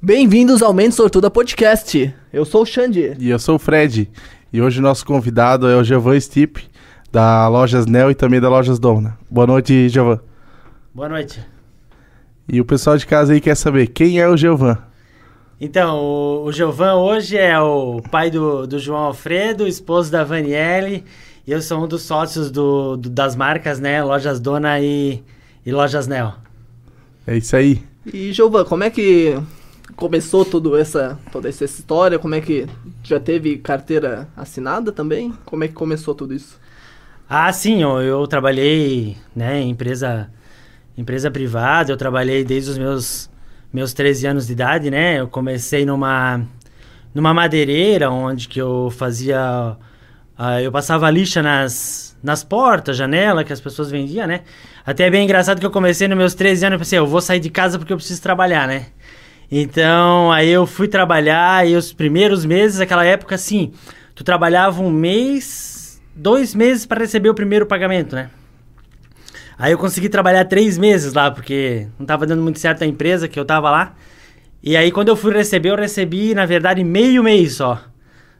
Bem-vindos ao Mente Sortuda Podcast. Eu sou o Xande. E eu sou o Fred. E hoje o nosso convidado é o Giovan Stipe, da Lojas Nel e também da Lojas Dona. Boa noite, Giovan. Boa noite. E o pessoal de casa aí quer saber quem é o Giovan. Então, o, o Giovan hoje é o pai do, do João Alfredo, esposo da Vanielle. E eu sou um dos sócios do, do- das marcas, né? Lojas Dona e, e Lojas Nel. É isso aí. E Giovan, como é que começou tudo essa, toda essa história? Como é que já teve carteira assinada também? Como é que começou tudo isso? Ah, sim, eu, eu trabalhei né, em empresa, empresa privada, eu trabalhei desde os meus, meus 13 anos de idade, né? Eu comecei numa, numa madeireira, onde que eu fazia... ah, eu passava lixa nas, nas portas, janela, que as pessoas vendiam, né? Até é bem engraçado que eu comecei nos meus 13 anos, eu pensei, eu vou sair de casa porque eu preciso trabalhar, né? Então, aí eu fui trabalhar e os primeiros meses, aquela época, assim, tu trabalhava um mês, dois meses para receber o primeiro pagamento, né? Aí eu consegui trabalhar três meses lá, porque não tava dando muito certo a empresa que eu tava lá. E aí quando eu fui receber, eu recebi, na verdade, meio mês só.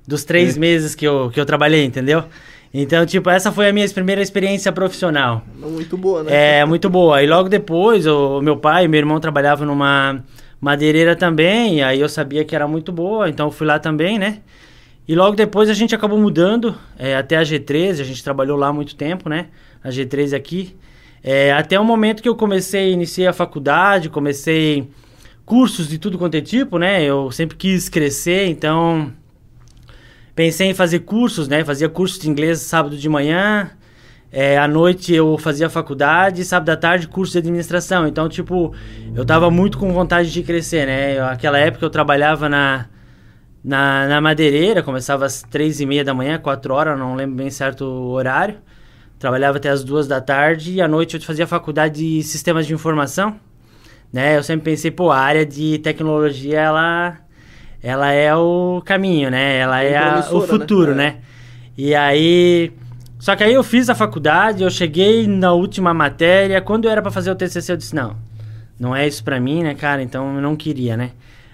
Dos três É. meses que eu, que eu trabalhei, entendeu? Então, tipo, essa foi a minha primeira experiência profissional. Muito boa, né? É, muito boa. E logo depois, o meu pai e meu irmão trabalhavam numa madeireira também, aí eu sabia que era muito boa, então fui lá também, né? E logo depois a gente acabou mudando é, até a G13, a gente trabalhou lá muito tempo, né? A G13 aqui. É, até o momento que eu comecei, iniciei a faculdade, comecei cursos de tudo quanto é tipo, né? Eu sempre quis crescer, então pensei em fazer cursos, né? Fazia curso de inglês sábado de manhã, é, à noite eu fazia faculdade, sábado à tarde curso de administração. Então, tipo, eu tava muito com vontade de crescer, né? Aquela época eu trabalhava na, na, na madeireira, começava às três e meia da manhã, quatro horas, não lembro bem certo o horário. Trabalhava até as duas da tarde e à noite eu fazia faculdade de sistemas de informação, né? Eu sempre pensei, pô, a área de tecnologia, ela, ela é o caminho, né? Ela Bem é a- o né? futuro, É. né? E aí... Só que aí eu fiz a faculdade, eu cheguei na última matéria, quando eu era pra fazer o TCC eu disse, não, não é isso pra mim, né, cara? Então eu não queria, né?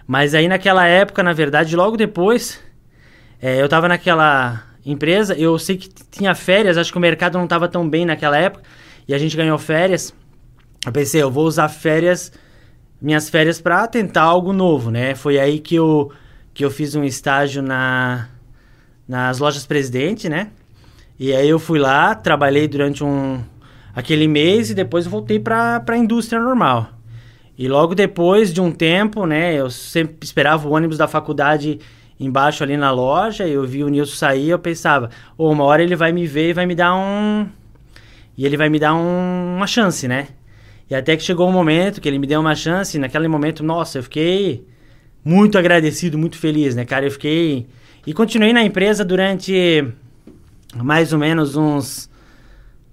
Mas aí naquela época, na verdade, logo depois, é, eu tava naquela empresa, eu sei que tinha férias, acho que o mercado não tava tão bem naquela época, e a gente ganhou férias. Eu pensei, eu vou usar férias, minhas férias pra tentar algo novo, né? Foi aí que eu, que eu fiz um estágio na, nas lojas Presidente, né? E aí eu fui lá, trabalhei durante um aquele mês e depois voltei para a indústria normal. E logo depois de um tempo, né, eu sempre esperava o ônibus da faculdade embaixo ali na loja, eu vi o Nilson sair, eu pensava, ou uma hora ele vai me ver e vai me dar um e ele vai me dar um- uma chance, né? E até que chegou um momento que ele me deu uma chance, e naquele momento, nossa, eu fiquei muito agradecido, muito feliz, né, cara? Eu fiquei e continuei na empresa durante mais ou menos uns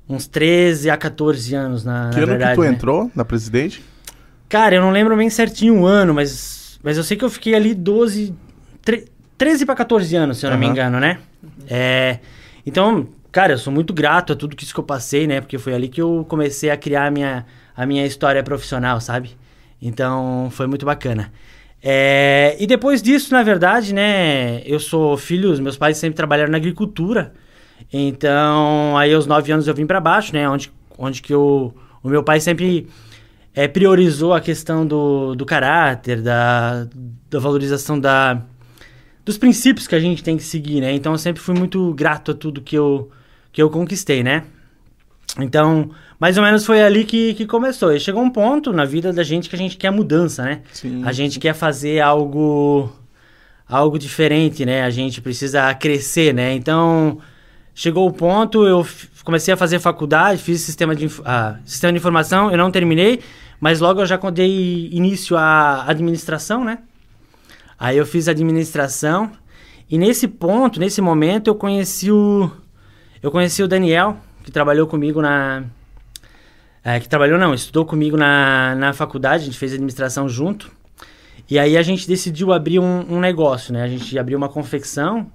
uns 13 a 14 anos na, que na ano verdade, que tu né? entrou na Presidente? Cara, eu não lembro bem certinho o ano, mas mas eu sei que eu fiquei ali 12 tre- 13 para 14 anos, se eu não me engano, né? É, então, cara, eu sou muito grato a tudo que isso que eu passei, né? Porque foi ali que eu comecei a criar a minha a minha história profissional, sabe? Então, foi muito bacana. É, e depois disso, na verdade, né? Eu sou filho, meus pais sempre trabalharam na agricultura. Então, aí aos 9 anos eu vim para baixo, né? Onde, onde que eu, o meu pai sempre é, priorizou a questão do, do caráter, da, da valorização da, dos princípios que a gente tem que seguir, né? Então eu sempre fui muito grato a tudo que eu, que eu conquistei, né? Então, mais ou menos foi ali que, que começou. E chegou um ponto na vida da gente que a gente quer mudança, né? Sim. A gente quer fazer algo algo diferente, né? A gente precisa crescer, né? Então, chegou o ponto, eu comecei a fazer faculdade, fiz sistema de, ah, sistema de informação, eu não terminei, mas logo eu já dei início à administração, né? Aí eu fiz administração e nesse ponto, nesse momento, eu conheci o eu conheci o Daniel, que trabalhou comigo na é, que trabalhou não, estudou comigo na, na faculdade, a gente fez administração junto. E aí a gente decidiu abrir um, um negócio, né? A gente abriu uma confecção,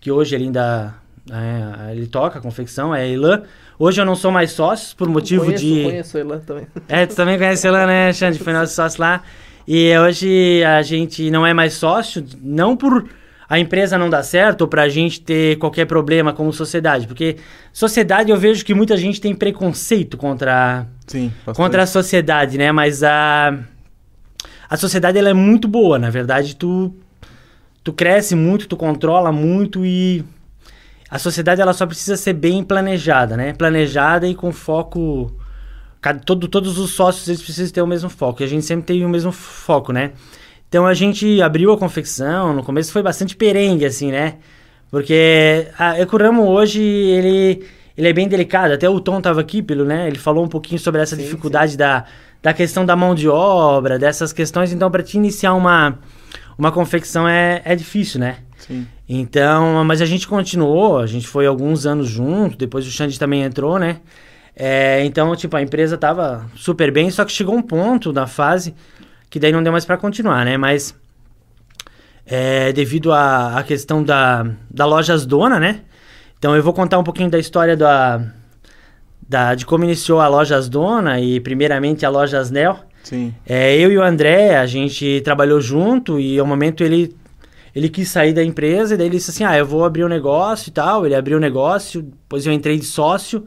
que hoje ele ainda é, ele toca a confecção, é a Elan. Hoje eu não sou mais sócio por motivo conheço, de conheço ele lá também. é, tu também conhece ela, né, Xande? Foi nosso sócio lá. E hoje a gente não é mais sócio, não por a empresa não dar certo ou pra gente ter qualquer problema como sociedade. Porque sociedade eu vejo que muita gente tem preconceito contra, Sim, contra a sociedade, né? Mas a, a sociedade ela é muito boa, na verdade tu, tu cresce muito, tu controla muito e a sociedade ela só precisa ser bem planejada, né? Planejada e com foco... cada- Todo, todos os sócios eles precisam ter o mesmo foco. E a gente sempre tem o mesmo foco, né? Então a gente abriu a confecção, no começo foi bastante perengue, assim, né? Porque a Ecuramo hoje, ele, ele é bem delicado. Até o Tom tava aqui, pelo, né? Ele falou um pouquinho sobre essa Sim, dificuldade Da, da questão da mão de obra, dessas questões. Então, para te iniciar uma, uma confecção é, é difícil, né? Sim. Então, mas a gente continuou, a gente foi alguns anos junto, depois o Xande também entrou, né? É, então, tipo, a empresa tava super bem, só que chegou um ponto da fase que daí não deu mais para continuar, né? Mas é, devido à à questão da, da Lojas Dona, né? Então eu vou contar um pouquinho da história da, da, de como iniciou a Lojas Dona e primeiramente a Lojas Nel. Sim. É, eu e o André, a gente trabalhou junto e ao momento ele ele quis sair da empresa e daí ele disse assim, ah, eu vou abrir um negócio e tal. Ele abriu o negócio, depois eu entrei de sócio.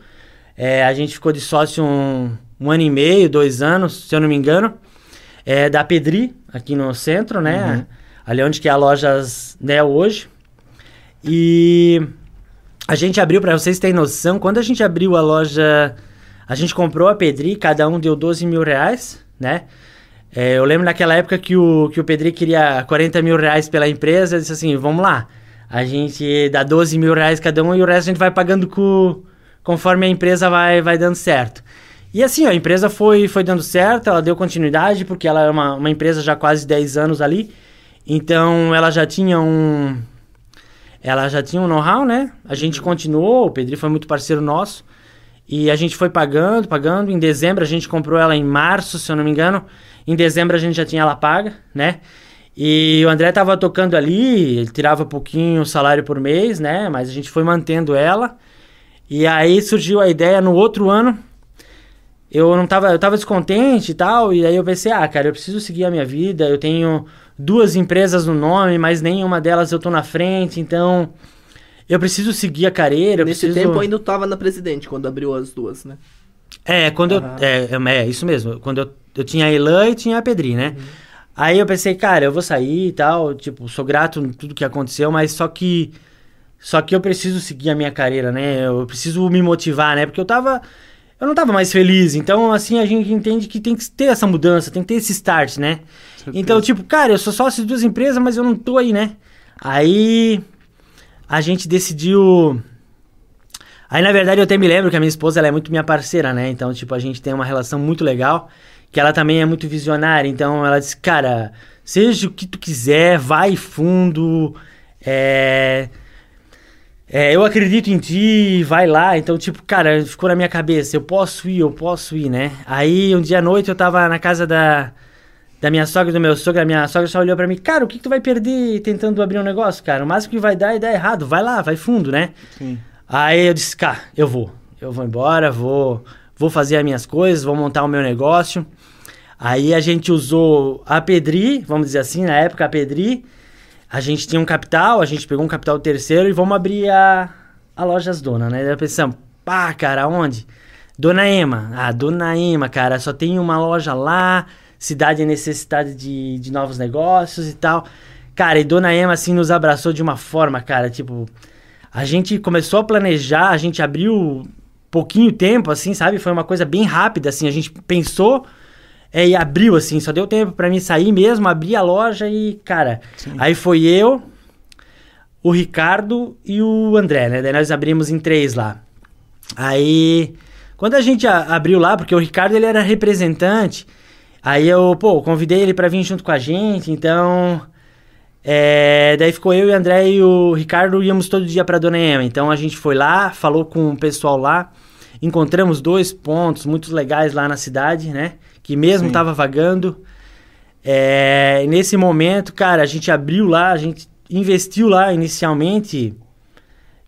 É, a gente ficou de sócio um, um ano e meio, dois anos, se eu não me engano. É, da Pedri, aqui no centro, né? Ali onde que é a Lojas Nel hoje. E a gente abriu, para vocês terem noção, quando a gente abriu a loja, a gente comprou a Pedri, cada um deu 12 mil reais, né? É, eu lembro naquela época que o, que o Pedri queria 40 mil reais pela empresa, eu disse assim, vamos lá, a gente dá 12 mil reais cada um e o resto a gente vai pagando com, conforme a empresa vai, vai dando certo. E assim, a empresa foi, foi dando certo, ela deu continuidade, porque ela é uma, uma empresa já quase 10 anos ali, então ela já tinha um, ela já tinha um know-how, né? A gente continuou, o Pedri foi muito parceiro nosso. E a gente foi pagando, pagando. Em dezembro a gente comprou ela em março, se eu não me engano. Em dezembro a gente já tinha ela paga, né? E o André tava tocando ali, ele tirava pouquinho o salário por mês, né? Mas a gente foi mantendo ela. E aí surgiu a ideia no outro ano. Eu não tava, eu tava descontente e tal, e aí eu pensei, ah, cara, eu preciso seguir a minha vida, eu tenho duas empresas no nome, mas nenhuma delas eu tô na frente, então eu preciso seguir a carreira, Nesse preciso... tempo ainda eu tava na presidente, quando abriu as duas, né? É, quando Aham. eu. É, é, é, isso mesmo. Quando eu, eu tinha a Elan e tinha a Pedri, né? Uhum. Aí eu pensei, cara, eu vou sair e tal. Tipo, sou grato em tudo que aconteceu, mas só que. Só que eu preciso seguir a minha carreira, né? Eu preciso me motivar, né? Porque eu tava. Eu não tava mais feliz. Então, assim, a gente entende que tem que ter essa mudança, tem que ter esse start, né? Certeza. Então, tipo, cara, eu sou sócio de duas empresas, mas eu não tô aí, né? Aí a gente decidiu. Aí, na verdade, eu até me lembro que a minha esposa ela é muito minha parceira, né? Então, tipo, a gente tem uma relação muito legal, que ela também é muito visionária. Então, ela disse, cara, seja o que tu quiser, vai fundo, é... é, eu acredito em ti, vai lá. Então, tipo, cara, ficou na minha cabeça, eu posso ir, eu posso ir, né? Aí, um dia à noite, eu tava na casa da, da minha sogra e do meu sogro, a minha sogra só olhou pra mim, cara, o que, que tu vai perder tentando abrir um negócio, cara? O máximo que vai dar é dar errado, vai lá, vai fundo, né? Sim. Aí eu disse, cara, eu vou. Eu vou embora, vou, vou fazer as minhas coisas, vou montar o meu negócio. Aí a gente usou a Pedri, vamos dizer assim, na época a Pedri. A gente tinha um capital, a gente pegou um capital terceiro e vamos abrir a, a Lojas Dona, né? Daí pensamos, pá, cara, onde? Dona Ema. Ah, Dona Ema, cara, só tem uma loja lá, cidade em necessidade de, de novos negócios e tal. Cara, e Dona Ema, assim, nos abraçou de uma forma, cara, tipo... A gente começou a planejar, a gente abriu pouquinho tempo, assim, sabe? Foi uma coisa bem rápida, assim. A gente pensou é, e abriu, assim. Só deu tempo pra mim sair mesmo, abrir a loja e, cara... Sim. Aí foi eu, o Ricardo e o André, né? Daí nós abrimos em três lá. Aí, quando a gente a- abriu lá, porque o Ricardo ele era representante, aí eu, pô, convidei ele pra vir junto com a gente, então... É, daí ficou eu e o André e o Ricardo íamos todo dia pra Dona Ema. Então a gente foi lá, falou com o pessoal lá, encontramos dois pontos muito legais lá na cidade, né? Que mesmo Sim. tava vagando. É, nesse momento, cara, a gente abriu lá, a gente investiu lá inicialmente,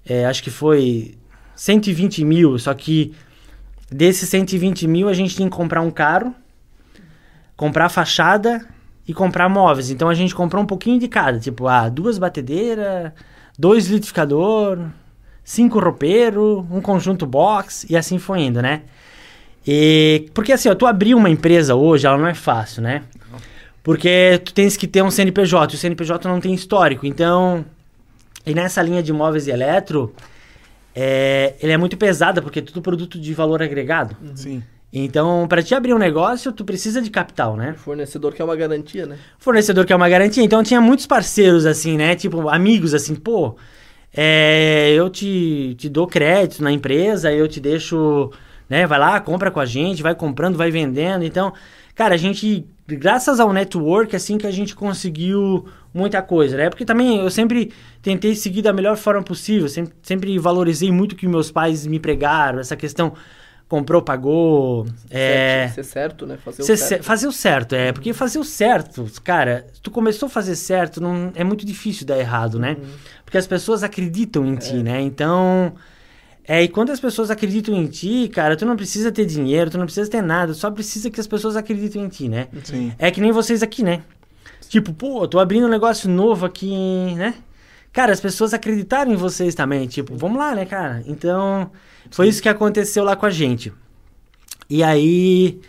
é, acho que foi 120 mil, só que desses 120 mil a gente tinha que comprar um carro, comprar fachada e comprar móveis. Então a gente comprou um pouquinho de cada, tipo, ah, duas batedeiras, dois litificador, cinco roupeiro, um conjunto box e assim foi indo, né? E porque assim, ó, tu abrir uma empresa hoje, ela não é fácil, né? Porque tu tens que ter um CNPJ, e o CNPJ não tem histórico. Então, e nessa linha de móveis e eletro, é, ele é muito pesada porque é tudo produto de valor agregado. Sim. Então, para te abrir um negócio, tu precisa de capital, né? Fornecedor que é uma garantia, né? Fornecedor que é uma garantia. Então, tinha muitos parceiros, assim, né? Tipo, amigos, assim, pô, é, eu te, te dou crédito na empresa, eu te deixo, né? Vai lá, compra com a gente, vai comprando, vai vendendo. Então, cara, a gente, graças ao network, assim, que a gente conseguiu muita coisa, né? Porque também eu sempre tentei seguir da melhor forma possível, sempre, sempre valorizei muito o que meus pais me pregaram, essa questão comprou, pagou. É... Ser certo, né? Fazer Ser o ce- certo. fazer o certo, é. Porque fazer o certo, cara, tu começou a fazer certo, não, é muito difícil dar errado, né? Porque as pessoas acreditam em ti, né? Então. É, e quando as pessoas acreditam em ti, cara, tu não precisa ter dinheiro, tu não precisa ter nada, tu só precisa que as pessoas acreditem em ti, né? Sim. É que nem vocês aqui, né? Tipo, pô, tô abrindo um negócio novo aqui, né? Cara, as pessoas acreditaram em vocês também. Tipo, vamos lá, né, cara? Então, foi isso que aconteceu lá com a gente. E aí.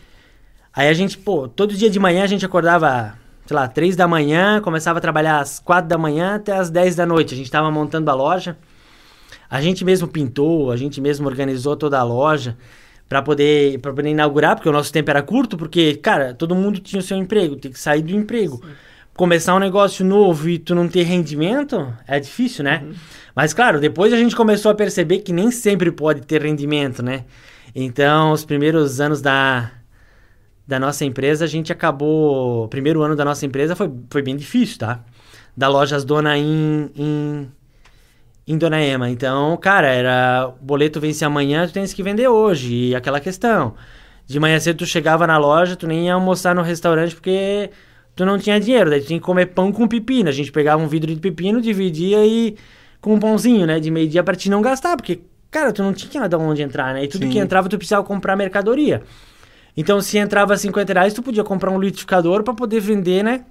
Aí a gente, pô, todo dia de manhã a gente acordava, sei lá, três da manhã, começava a trabalhar às quatro da manhã até às 10 da noite. A gente tava montando a loja. A gente mesmo pintou, a gente mesmo organizou toda a loja para poder, poder inaugurar, porque o nosso tempo era curto, porque, cara, todo mundo tinha o seu emprego, tem que sair do emprego. Começar um negócio novo e tu não ter rendimento é difícil, né? Mas, claro, depois a gente começou a perceber que nem sempre pode ter rendimento, né? Então, os primeiros anos da, da nossa empresa, a gente acabou. O primeiro ano da nossa empresa foi, foi bem difícil, tá? Da Lojas Dona em, em, em Dona Ema. Então, cara, era. O boleto vence amanhã, tu tens que vender hoje. E aquela questão. De manhã cedo tu chegava na loja, tu nem ia almoçar no restaurante porque tu não tinha dinheiro. Daí tu tinha que comer pão com pepino. A gente pegava um vidro de pepino, dividia e. com um pãozinho, né? De meio-dia pra te não gastar. Porque, cara, tu não tinha nada onde entrar, né? E tudo Sim. que entrava tu precisava comprar mercadoria. Então, se entrava 50 reais, tu podia comprar um liquidificador para poder vender, né?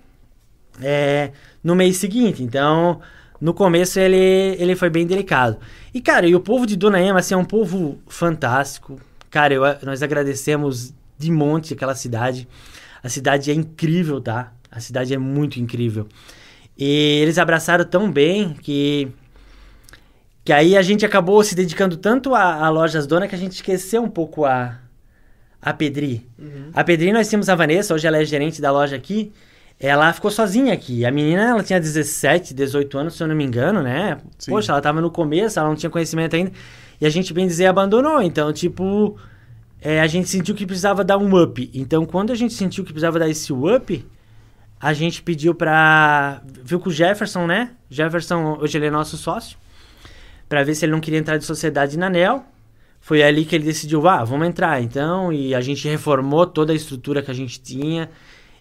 É, no mês seguinte. Então, no começo ele, ele foi bem delicado. E, cara, e o povo de Dona Ema, assim, é um povo fantástico. Cara, eu- nós agradecemos de monte aquela cidade. A cidade é incrível, tá? A cidade é muito incrível. E eles abraçaram tão bem que que aí a gente acabou se dedicando tanto a, a lojas dona que a gente esqueceu um pouco a a Pedri. A Pedri nós temos a Vanessa, hoje ela é gerente da loja aqui. Ela ficou sozinha aqui. A menina, ela tinha 17, 18 anos, se eu não me engano, né? Sim. Poxa, ela tava no começo, ela não tinha conhecimento ainda. E a gente, bem dizer, abandonou. Então, tipo, é, a gente sentiu que precisava dar um up. Então, quando a gente sentiu que precisava dar esse up, a gente pediu pra. Viu com o Jefferson, né? Jefferson, hoje ele é nosso sócio. Pra ver se ele não queria entrar de sociedade na NEL. Foi ali que ele decidiu, ah, vamos entrar então. E a gente reformou toda a estrutura que a gente tinha.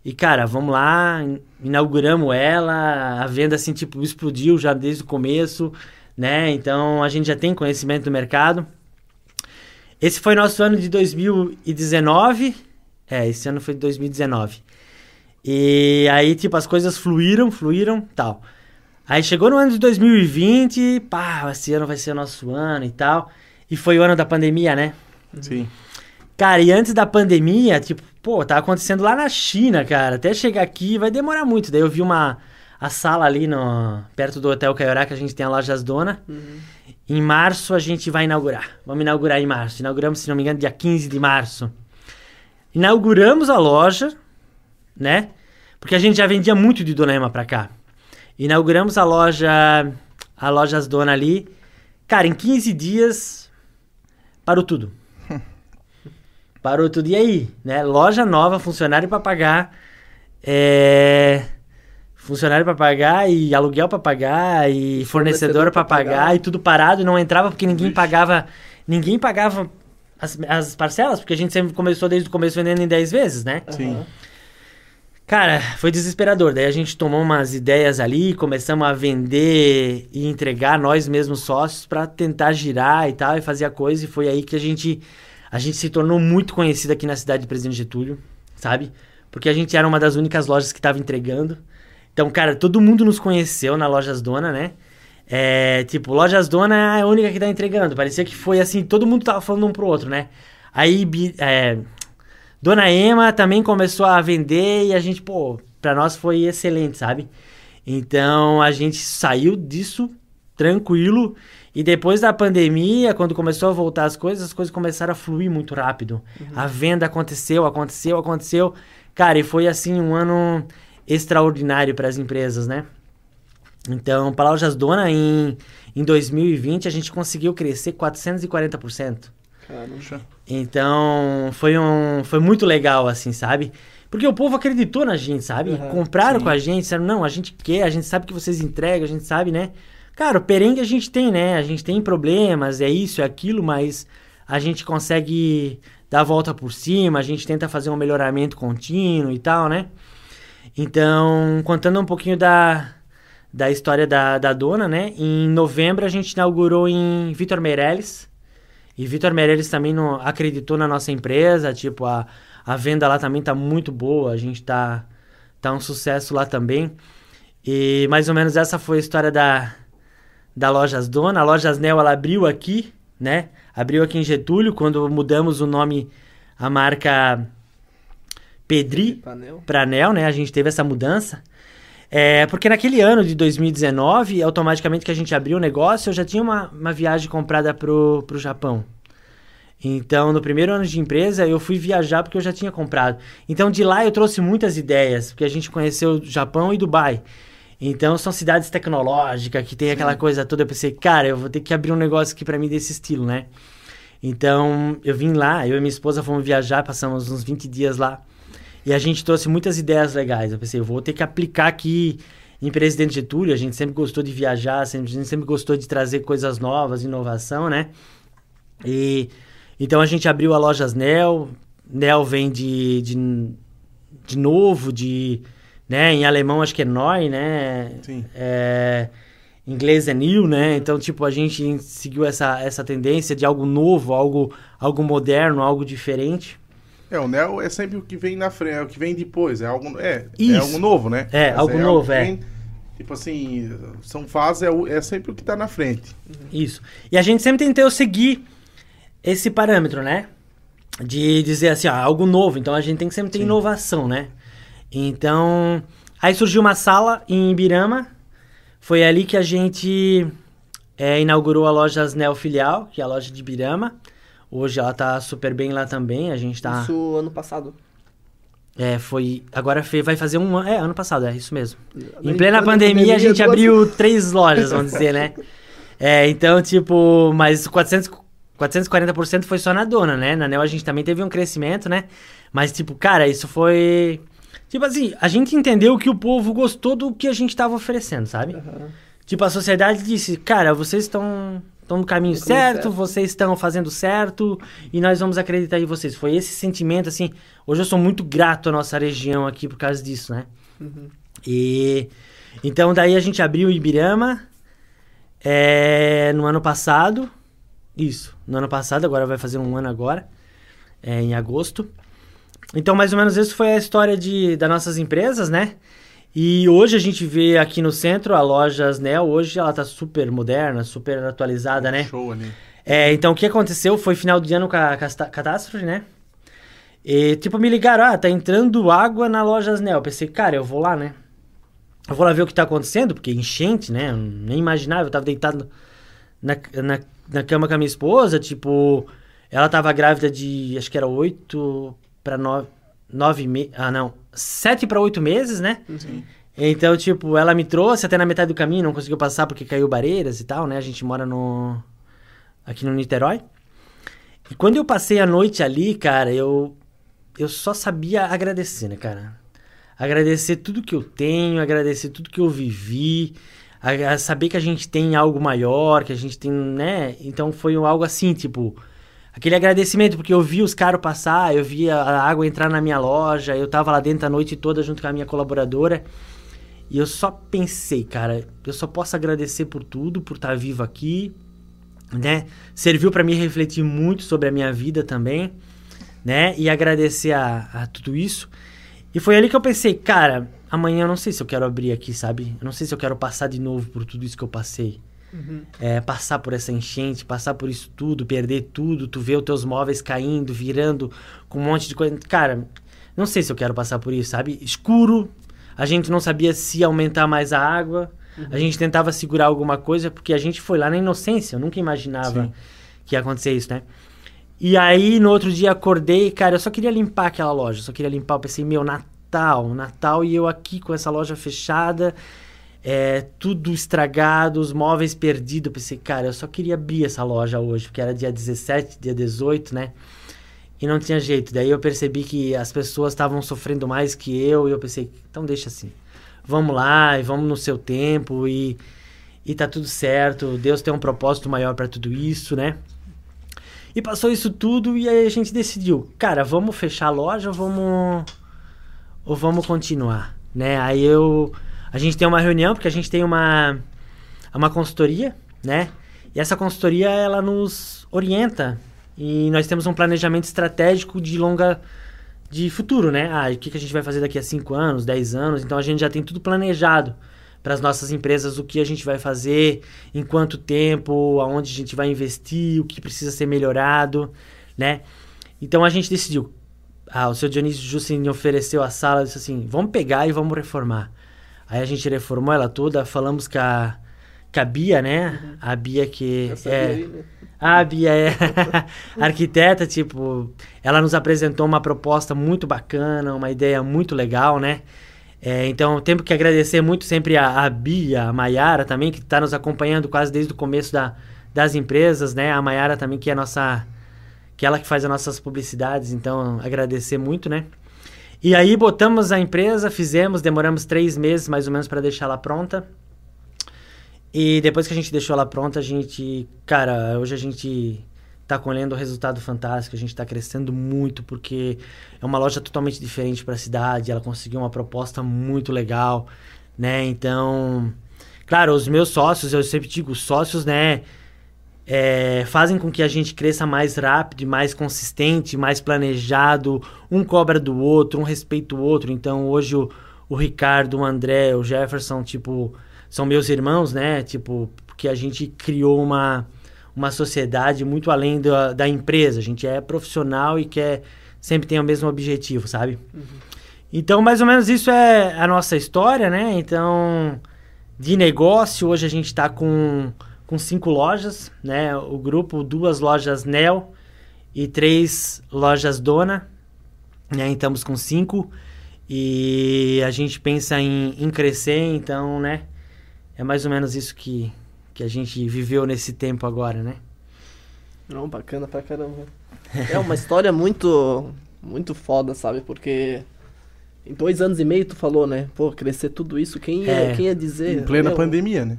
E, cara, vamos lá, in- inauguramos ela. A venda, assim, tipo, explodiu já desde o começo, né? Então, a gente já tem conhecimento do mercado. Esse foi nosso ano de 2019. É, esse ano foi de 2019. E aí, tipo, as coisas fluíram, fluíram, tal. Aí chegou no ano de 2020, pá, esse ano vai ser o nosso ano e tal. E foi o ano da pandemia, né? Sim. Cara, e antes da pandemia, tipo, pô, tá acontecendo lá na China, cara. Até chegar aqui vai demorar muito. Daí eu vi uma a sala ali no perto do Hotel Caiorá que a gente tem a Lojas Dona. Em março a gente vai inaugurar. Vamos inaugurar em março. Inauguramos, se não me engano, dia 15 de março. Inauguramos a loja, né? Porque a gente já vendia muito de Dona Ema pra cá. Inauguramos a loja, a Lojas Dona ali. Cara, em 15 dias parou tudo. Parou tudo. E aí, né? Loja nova, funcionário pra pagar. É... Funcionário pra pagar e aluguel pra pagar e fornecedor pra pagar e tudo parado, não entrava porque ninguém pagava, ninguém pagava as, as parcelas, porque a gente sempre começou desde o começo vendendo em 10 vezes, né? Sim. Cara, foi desesperador. Daí a gente tomou umas ideias ali, começamos a vender e entregar nós mesmos sócios pra tentar girar e tal e fazer a coisa. E foi aí que a gente a gente se tornou muito conhecido aqui na cidade de Presidente Getúlio, sabe? porque a gente era uma das únicas lojas que estava entregando. Então, cara, todo mundo nos conheceu na Lojas Dona, né? É, tipo, Lojas Dona é a única que tá entregando. Parecia que foi assim, todo mundo tava falando um pro outro, né? Aí, é, Dona Ema também começou a vender e a gente, pô, pra nós foi excelente, sabe? Então, a gente saiu disso tranquilo. E depois da pandemia, quando começou a voltar as coisas, as coisas começaram a fluir muito rápido. Uhum. A venda aconteceu, aconteceu, aconteceu. Cara, e foi assim um ano extraordinário para as empresas, né? Então, para Lojas Dona, em, em 2020, a gente conseguiu crescer 440%. Caramba. Então, foi, um, foi muito legal, assim, sabe? Porque o povo acreditou na gente, sabe? Uhum, Compraram sim. com a gente, disseram, não, a gente quer, a gente sabe que vocês entregam, a gente sabe, né? Cara, o perengue a gente tem, né? A gente tem problemas, é isso, é aquilo, mas a gente consegue dar a volta por cima, a gente tenta fazer um melhoramento contínuo e tal, né? Então, contando um pouquinho da, da história da, da dona, né? Em novembro a gente inaugurou em Vitor Meirelles. E Vitor Meirelles também não acreditou na nossa empresa, tipo, a, a venda lá também tá muito boa, a gente tá, tá um sucesso lá também. E mais ou menos essa foi a história da, da Lojas Dona. A Lojas Nel, ela abriu aqui, né? Abriu aqui em Getúlio, quando mudamos o nome, a marca Pedri para Nel, né? A gente teve essa mudança. É, porque naquele ano de 2019, automaticamente que a gente abriu o negócio, eu já tinha uma, uma viagem comprada pro, pro Japão. Então, no primeiro ano de empresa, eu fui viajar porque eu já tinha comprado. Então, de lá eu trouxe muitas ideias, porque a gente conheceu Japão e Dubai. Então, são cidades tecnológicas, que tem Sim. aquela coisa toda. Eu pensei, cara, eu vou ter que abrir um negócio aqui para mim desse estilo, né? Então, eu vim lá, eu e minha esposa fomos viajar, passamos uns 20 dias lá. E a gente trouxe muitas ideias legais. Eu pensei, eu vou ter que aplicar aqui em Presidente Getúlio. A gente sempre gostou de viajar, sempre, a gente sempre gostou de trazer coisas novas, inovação, né? E então a gente abriu a Lojas Nel. Nel vem de, de, de novo, de. Né? Em alemão acho que é Neu, né? Sim. É, em inglês é new, né? Então, tipo, a gente seguiu essa, essa tendência de algo novo, algo, algo moderno, algo diferente. É, o Neo é sempre o que vem na frente, é o que vem depois, é algo, é, é algo novo, né? É, Mas algo é novo, é. Vem, tipo assim, são fases, é, é sempre o que está na frente. Isso. E a gente sempre tentou seguir esse parâmetro, né? De dizer assim, ó, algo novo. Então a gente tem que sempre ter Sim. inovação, né? Então, aí surgiu uma sala em Ibirama. Foi ali que a gente é, inaugurou a loja Neo Filial, que é a loja de Ibirama. Hoje ela tá super bem lá também, a gente tá... Isso ano passado. É, foi... Agora vai fazer um ano... É, ano passado, é isso mesmo. em plena pandemia, pandemia, a gente abriu três lojas, vamos dizer, né? É, então, tipo... Mas 400... 440% foi só na dona, né? Na Nel a gente também teve um crescimento, né? Mas, tipo, cara, isso foi... Tipo assim, a gente entendeu que o povo gostou do que a gente tava oferecendo, sabe? Uhum. Tipo, a sociedade disse, cara, vocês estão estão no caminho, no certo, certo, vocês estão fazendo certo e nós vamos acreditar em vocês. Foi esse sentimento, assim. Hoje eu sou muito grato à nossa região aqui por causa disso, né? Uhum. E então daí a gente abriu o Ibirama é, no ano passado. Isso, no ano passado, agora vai fazer um ano agora, é, em agosto. Então, mais ou menos, isso foi a história de, das nossas empresas, né? E hoje a gente vê aqui no centro a loja Asnel, hoje ela tá super moderna, super atualizada, né? Show ali. É, então o que aconteceu foi final de ano com a catástrofe, né? E tipo, me ligaram, ah, tá entrando água na loja Asnel. Eu pensei, cara, eu vou lá, né? Eu vou lá ver o que tá acontecendo, porque enchente, né? Eu nem imaginava, eu tava deitado na, na, na cama com a minha esposa, tipo, ela tava grávida de, acho que era oito para nove, nove meses, ah não, sete para oito meses, né? Sim. Então, tipo, ela me trouxe até na metade do caminho, não conseguiu passar porque caiu Bareiras e tal, né? A gente mora no aqui no Niterói. E quando eu passei a noite ali, cara, eu eu só sabia agradecer, né, cara? Agradecer tudo que eu tenho, agradecer tudo que eu vivi, a, a saber que a gente tem algo maior, que a gente tem, né? Então foi algo assim, tipo, aquele agradecimento, porque eu vi os caras passar, eu vi a, água entrar na minha loja, eu tava lá dentro a noite toda junto com a minha colaboradora. E eu só pensei, cara, eu só posso agradecer por tudo, por estar tá vivo aqui, né? Serviu para me refletir muito sobre a minha vida também, né? E agradecer a, a tudo isso. E foi ali que eu pensei, cara, amanhã eu não sei se eu quero abrir aqui, sabe? Eu não sei se eu quero passar de novo por tudo isso que eu passei. É, passar por essa enchente, passar por isso tudo, perder tudo, tu vê os teus móveis caindo, virando, com um monte de coisa. Cara, não sei se eu quero passar por isso, sabe? Escuro, a gente não sabia se aumentar mais a água, a gente tentava segurar alguma coisa, porque a gente foi lá na inocência, eu nunca imaginava Sim. que ia acontecer isso, né? E aí, no outro dia, acordei, cara, eu só queria limpar aquela loja, só queria limpar, eu pensei, meu, Natal, Natal, e eu aqui com essa loja fechada, é, tudo estragado, os móveis perdidos, pensei, cara, eu só queria abrir essa loja hoje, porque era dia 17, dia 18, né? E não tinha jeito, daí eu percebi que as pessoas estavam sofrendo mais que eu, e eu pensei, então deixa assim, vamos lá, e vamos no seu tempo, e, e tá tudo certo, Deus tem um propósito maior para tudo isso, né? E passou isso tudo e aí a gente decidiu, cara, vamos fechar a loja ou vamos ou vamos continuar, né? Aí eu a gente tem uma reunião porque a gente tem uma uma consultoria, né? E essa consultoria ela nos orienta e nós temos um planejamento estratégico de longa de futuro, né? Ah, o que, que a gente vai fazer daqui a 5 anos, 10 anos? Então a gente já tem tudo planejado para as nossas empresas o que a gente vai fazer, em quanto tempo, aonde a gente vai investir, o que precisa ser melhorado, né? Então a gente decidiu. Ah, o seu Dionísio Juscelino ofereceu a sala, disse assim: vamos pegar e vamos reformar. Aí a gente reformou ela toda, falamos com a, com a Bia, né? A Bia que Essa é. aí, né? A Bia é arquiteta, tipo, ela nos apresentou uma proposta muito bacana, uma ideia muito legal, né? É, então, temos que agradecer muito sempre a, a Bia, a Maiara também, que está nos acompanhando quase desde o começo da, das empresas, né? A Maiara também, que é a nossa... Que é ela que faz as nossas publicidades, então, agradecer muito, né? E aí, botamos a empresa, fizemos, demoramos três meses mais ou menos para deixar ela pronta. E depois que a gente deixou ela pronta, a gente, cara, hoje a gente tá colhendo um resultado fantástico, a gente tá crescendo muito porque é uma loja totalmente diferente para a cidade, ela conseguiu uma proposta muito legal, né? Então, claro, os meus sócios, eu sempre digo, os sócios, né, é, fazem com que a gente cresça mais rápido, mais consistente, mais planejado, um cobra do outro, um respeita o outro. Então, hoje o, o Ricardo, o André, o Jefferson, tipo, são meus irmãos, né? Tipo, porque a gente criou uma, uma sociedade muito além da, da empresa. A gente é profissional e quer sempre tem o mesmo objetivo, sabe? Então, mais ou menos isso é a nossa história, né? Então, de negócio, hoje a gente está com, com cinco lojas, né? O grupo, duas lojas Nel e três lojas Dona, né? Então, estamos com cinco e a gente pensa em, em crescer, então, né? É mais ou menos isso que, que a gente viveu nesse tempo agora, né? Não, bacana pra caramba. É uma história muito, muito foda, sabe? Porque em dois anos e meio tu falou, né? Pô, crescer tudo isso, quem ia, É. quem ia dizer? Em plena Meu, pandemia, né?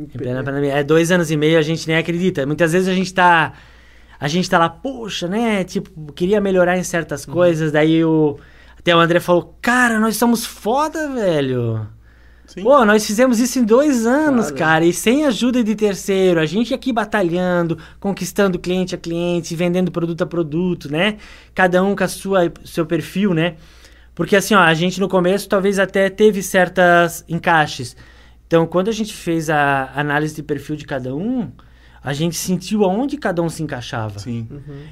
Em plena pandemia. É dois anos e meio, a gente nem acredita. Muitas vezes a gente tá. A gente tá lá, poxa, né? Tipo, queria melhorar em certas coisas. Daí o. Até o André falou, cara, nós somos foda, velho. Sim. Pô, nós fizemos isso em dois anos, Cara. cara, e sem ajuda de terceiro. A gente aqui batalhando, conquistando cliente a cliente, vendendo produto a produto, né? Cada um com a sua seu perfil, né? Porque assim, ó, a gente no começo talvez até teve certas encaixes. Então, quando a gente fez a análise de perfil de cada um, a gente sentiu aonde cada um se encaixava. Sim.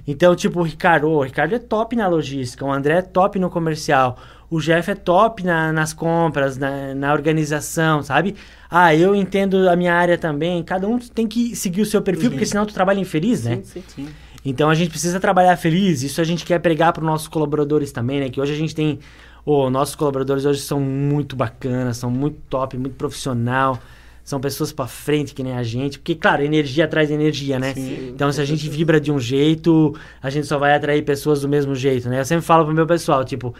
Então, tipo, o Ricardo, o Ricardo é top na logística, o André é top no comercial, o Jeff é top na- nas compras, na, na organização, sabe? Ah, eu entendo a minha área também. Cada um tem que seguir o seu perfil, porque senão tu trabalha infeliz, né? Sim, sim. Sim. Então a gente precisa trabalhar feliz. Isso a gente quer pregar para os nossos colaboradores também, né? Que hoje a gente tem. Ô, nossos colaboradores hoje são muito bacanas, são muito top, muito profissional. São pessoas para frente que nem a gente. Porque, claro, energia traz energia, né? Sim, então, se a gente vibra de um jeito, a gente só vai atrair pessoas do mesmo jeito, né? Eu sempre falo pro meu pessoal, tipo,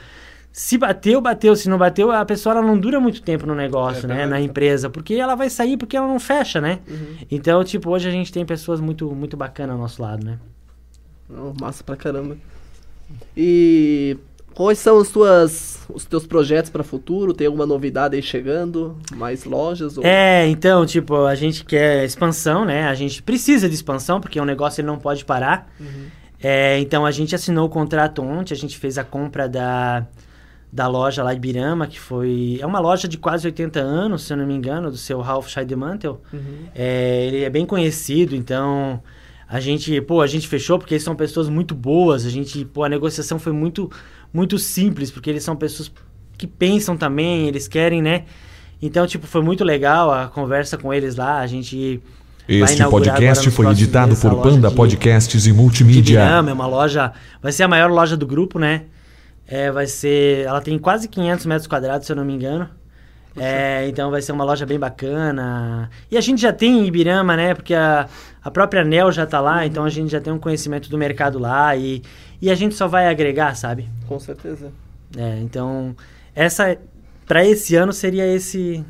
se bateu, bateu. Se não bateu, a pessoa ela não dura muito tempo no negócio, É né? verdade. Na empresa. Porque ela vai sair porque ela não fecha, né? Uhum. Então, tipo, hoje a gente tem pessoas muito, muito bacanas ao nosso lado, né? Não, massa pra caramba. E quais são os, tuas, os teus projetos para futuro? Tem alguma novidade aí chegando? Mais lojas? Ou... É, então, tipo, a gente quer expansão, né? A gente precisa de expansão, porque o negócio ele não pode parar. Uhum. É, então, a gente assinou o contrato ontem, a gente fez a compra da, da loja lá de Birama, que foi... É uma loja de quase 80 anos, se eu não me engano, do seu Ralph Scheidemantel. Uhum. É, ele é bem conhecido, então a gente, pô, a gente fechou porque eles são pessoas muito boas. A gente, pô, a negociação foi muito, muito simples, porque eles são pessoas que pensam também, eles querem, né? Então, tipo, foi muito legal a conversa com eles lá. A gente Este podcast foi editado meses por Panda de- Podcasts e de Multimídia. Birama, é uma loja, vai ser a maior loja do grupo, né? É, vai ser, ela tem quase 500 metros quadrados, se eu não me engano. É, então vai ser uma loja bem bacana. E a gente já tem em Ibirama, né? Porque a, a própria Nel já tá lá, então a gente já tem um conhecimento do mercado lá e, e a gente só vai agregar, sabe? Com certeza. É, então essa para esse ano seria esse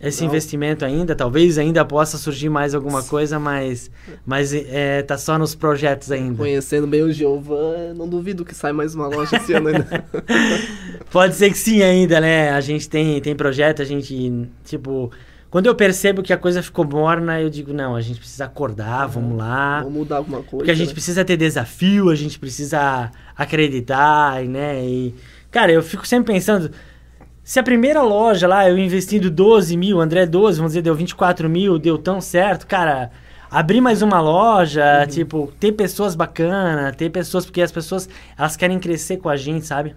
esse Legal. investimento ainda, talvez ainda possa surgir mais alguma coisa, mas mas é, tá só nos projetos ainda. Conhecendo bem o Giovan, não duvido que sai mais uma loja esse ano ainda. Pode ser que sim ainda, né? A gente tem, tem projeto, a gente, tipo... Quando eu percebo que a coisa ficou morna, eu digo, não, a gente precisa acordar, vamos lá. Vamos mudar alguma coisa. Porque a gente né? precisa ter desafio, a gente precisa acreditar, né? E, cara, eu fico sempre pensando... Se a primeira loja lá, eu investindo 12 mil, André 12, vamos dizer, deu 24 mil, deu tão certo, cara... Abrir mais uma loja, tipo, ter pessoas bacanas, ter pessoas... Porque as pessoas, elas querem crescer com a gente, sabe?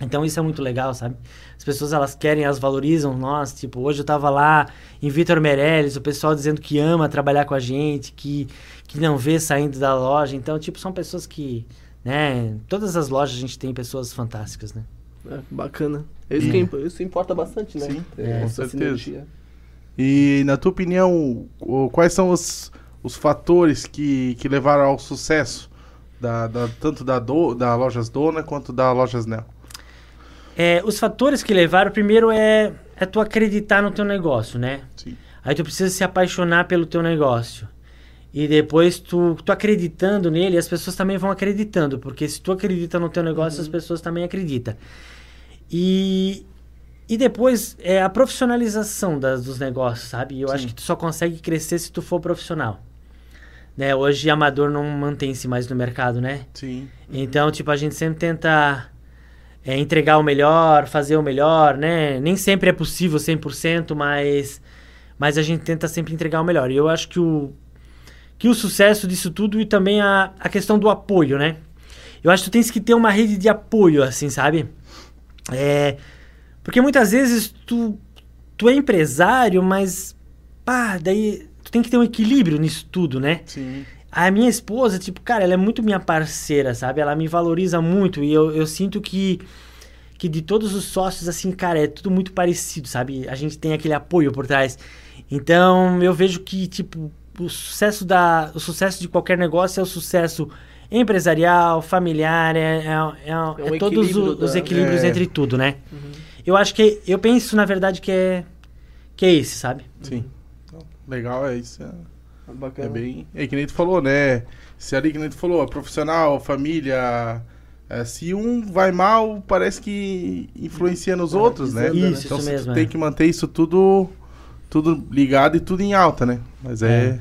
Então isso é muito legal, sabe? As pessoas elas querem, elas valorizam nós. Tipo, hoje eu tava lá em Vitor Meirelles, o pessoal dizendo que ama trabalhar com a gente, que, que não vê saindo da loja. Então, tipo, são pessoas que, né? Todas as lojas a gente tem pessoas fantásticas, né? É, bacana. É isso, que imp- isso importa bastante, né? Sim, Ter com essa certeza. sinergia. E na tua opinião, quais são os, os fatores que, que levaram ao sucesso da, da- tanto da, do, da Lojas Dona quanto da Lojas Nel? É, os fatores que levaram, primeiro é, é tu acreditar no teu negócio, né? Sim. Aí tu precisa se apaixonar pelo teu negócio. E depois tu, tu acreditando nele, as pessoas também vão acreditando. Porque se tu acredita no teu negócio, as pessoas também acreditam. E, e depois é a profissionalização das, dos negócios, sabe? Eu acho Sim. que tu só consegue crescer se tu for profissional. Né? Hoje amador não mantém-se mais no mercado, né? Sim. Então, tipo, a gente sempre tenta é, entregar o melhor, fazer o melhor, né? Nem sempre é possível 100%, mas, mas a gente tenta sempre entregar o melhor. E eu acho que o, que o sucesso disso tudo e também a, a questão do apoio, né? Eu acho que tu tens que ter uma rede de apoio, assim, sabe? É, porque muitas vezes tu, tu é empresário, mas, pá, daí tu tem que ter um equilíbrio nisso tudo, né? Sim. A minha esposa, tipo, cara, ela é muito minha parceira, sabe? Ela me valoriza muito e eu, eu sinto que, que de todos os sócios, assim, cara, é tudo muito parecido, sabe? A gente tem aquele apoio por trás. Então, eu vejo que, tipo, o sucesso, da, o sucesso de qualquer negócio é o sucesso empresarial, familiar, é, é, é, é um todos os, os da- equilíbrios É. entre tudo, né? Eu acho que, eu penso, na verdade, que é, que é esse, sabe? Sim. Legal, é isso. É, Bacana. é bem. É que nem tu falou, né? Se ali que nem tu falou, profissional, família. é, se um vai mal, parece que influencia nos outros, né? né? Isso, Então isso você mesmo. tem é. que manter isso tudo, tudo ligado e tudo em alta, né? Mas é.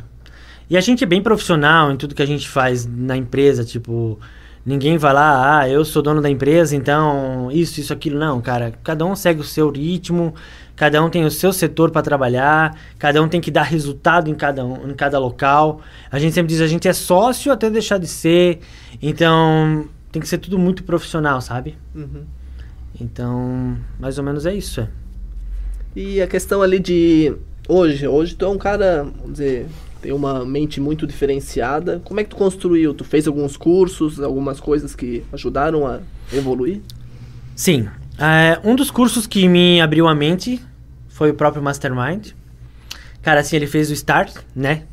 E a gente é bem profissional em tudo que a gente faz na empresa, tipo, ninguém vai lá, ah, eu sou dono da empresa, então isso, isso, aquilo. Não, cara, cada um segue o seu ritmo, cada um tem o seu setor para trabalhar, cada um tem que dar resultado em cada, um, em cada local. A gente sempre diz, a gente é sócio até deixar de ser, então tem que ser tudo muito profissional, sabe? Uhum. Então, mais ou menos é isso. é. E a questão ali de hoje, hoje tu é um cara, vamos dizer, tem uma mente muito diferenciada. Como é que tu construiu? Tu fez alguns cursos, algumas coisas que ajudaram a evoluir? Sim. É, um dos cursos que me abriu a mente foi o próprio Mastermind. Cara, assim, ele fez o Start, né?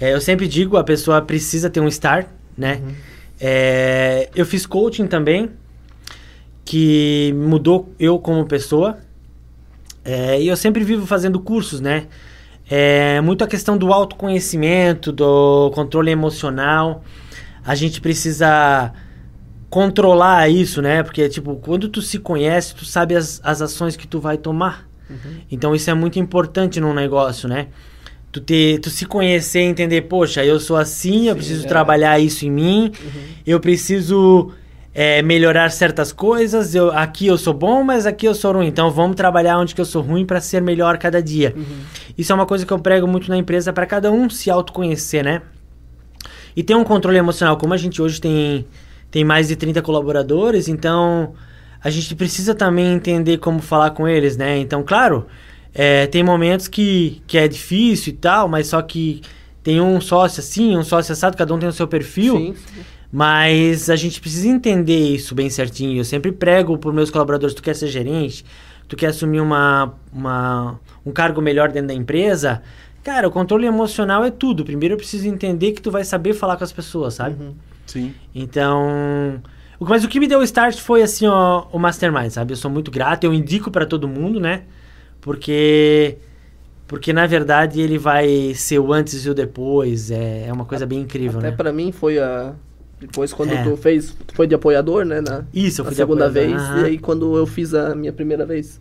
É, eu sempre digo, a pessoa precisa ter um Start, né? É, eu fiz coaching também, que mudou eu como pessoa. É, e eu sempre vivo fazendo cursos, né? É, muito a questão do autoconhecimento, do controle emocional. A gente precisa controlar isso, né? Porque, tipo, quando tu se conhece, tu sabe as, as ações que tu vai tomar. Então, isso é muito importante num negócio, né? Tu, ter, tu se conhecer e entender, poxa, eu sou assim, eu preciso é. trabalhar isso em mim, eu preciso é, melhorar certas coisas. Eu, aqui eu sou bom, mas aqui eu sou ruim. Então vamos trabalhar onde que eu sou ruim para ser melhor cada dia. Uhum. Isso é uma coisa que eu prego muito na empresa para cada um se autoconhecer, né? E ter um controle emocional, como a gente hoje tem, tem mais de 30 colaboradores, então a gente precisa também entender como falar com eles, né? Então, claro, é, tem momentos que, que é difícil e tal, mas só que tem um sócio assim, um sócio assado, cada um tem o seu perfil. Sim, sim. Mas a gente precisa entender isso bem certinho. Eu sempre prego para meus colaboradores: tu quer ser gerente, tu quer assumir uma, uma, um cargo melhor dentro da empresa. Cara, o controle emocional é tudo. Primeiro eu preciso entender que tu vai saber falar com as pessoas, sabe? Uhum. Sim. Então. Mas o que me deu o start foi assim, ó, o Mastermind, sabe? Eu sou muito grato, eu indico para todo mundo, né? Porque. Porque na verdade ele vai ser o antes e o depois. É, é uma coisa bem incrível, Até né? pra mim foi a. Depois quando É. tu fez. Tu foi de apoiador, né? Na, Isso, eu na fui de segunda apoiador, vez. aham. E aí quando eu fiz a minha primeira vez.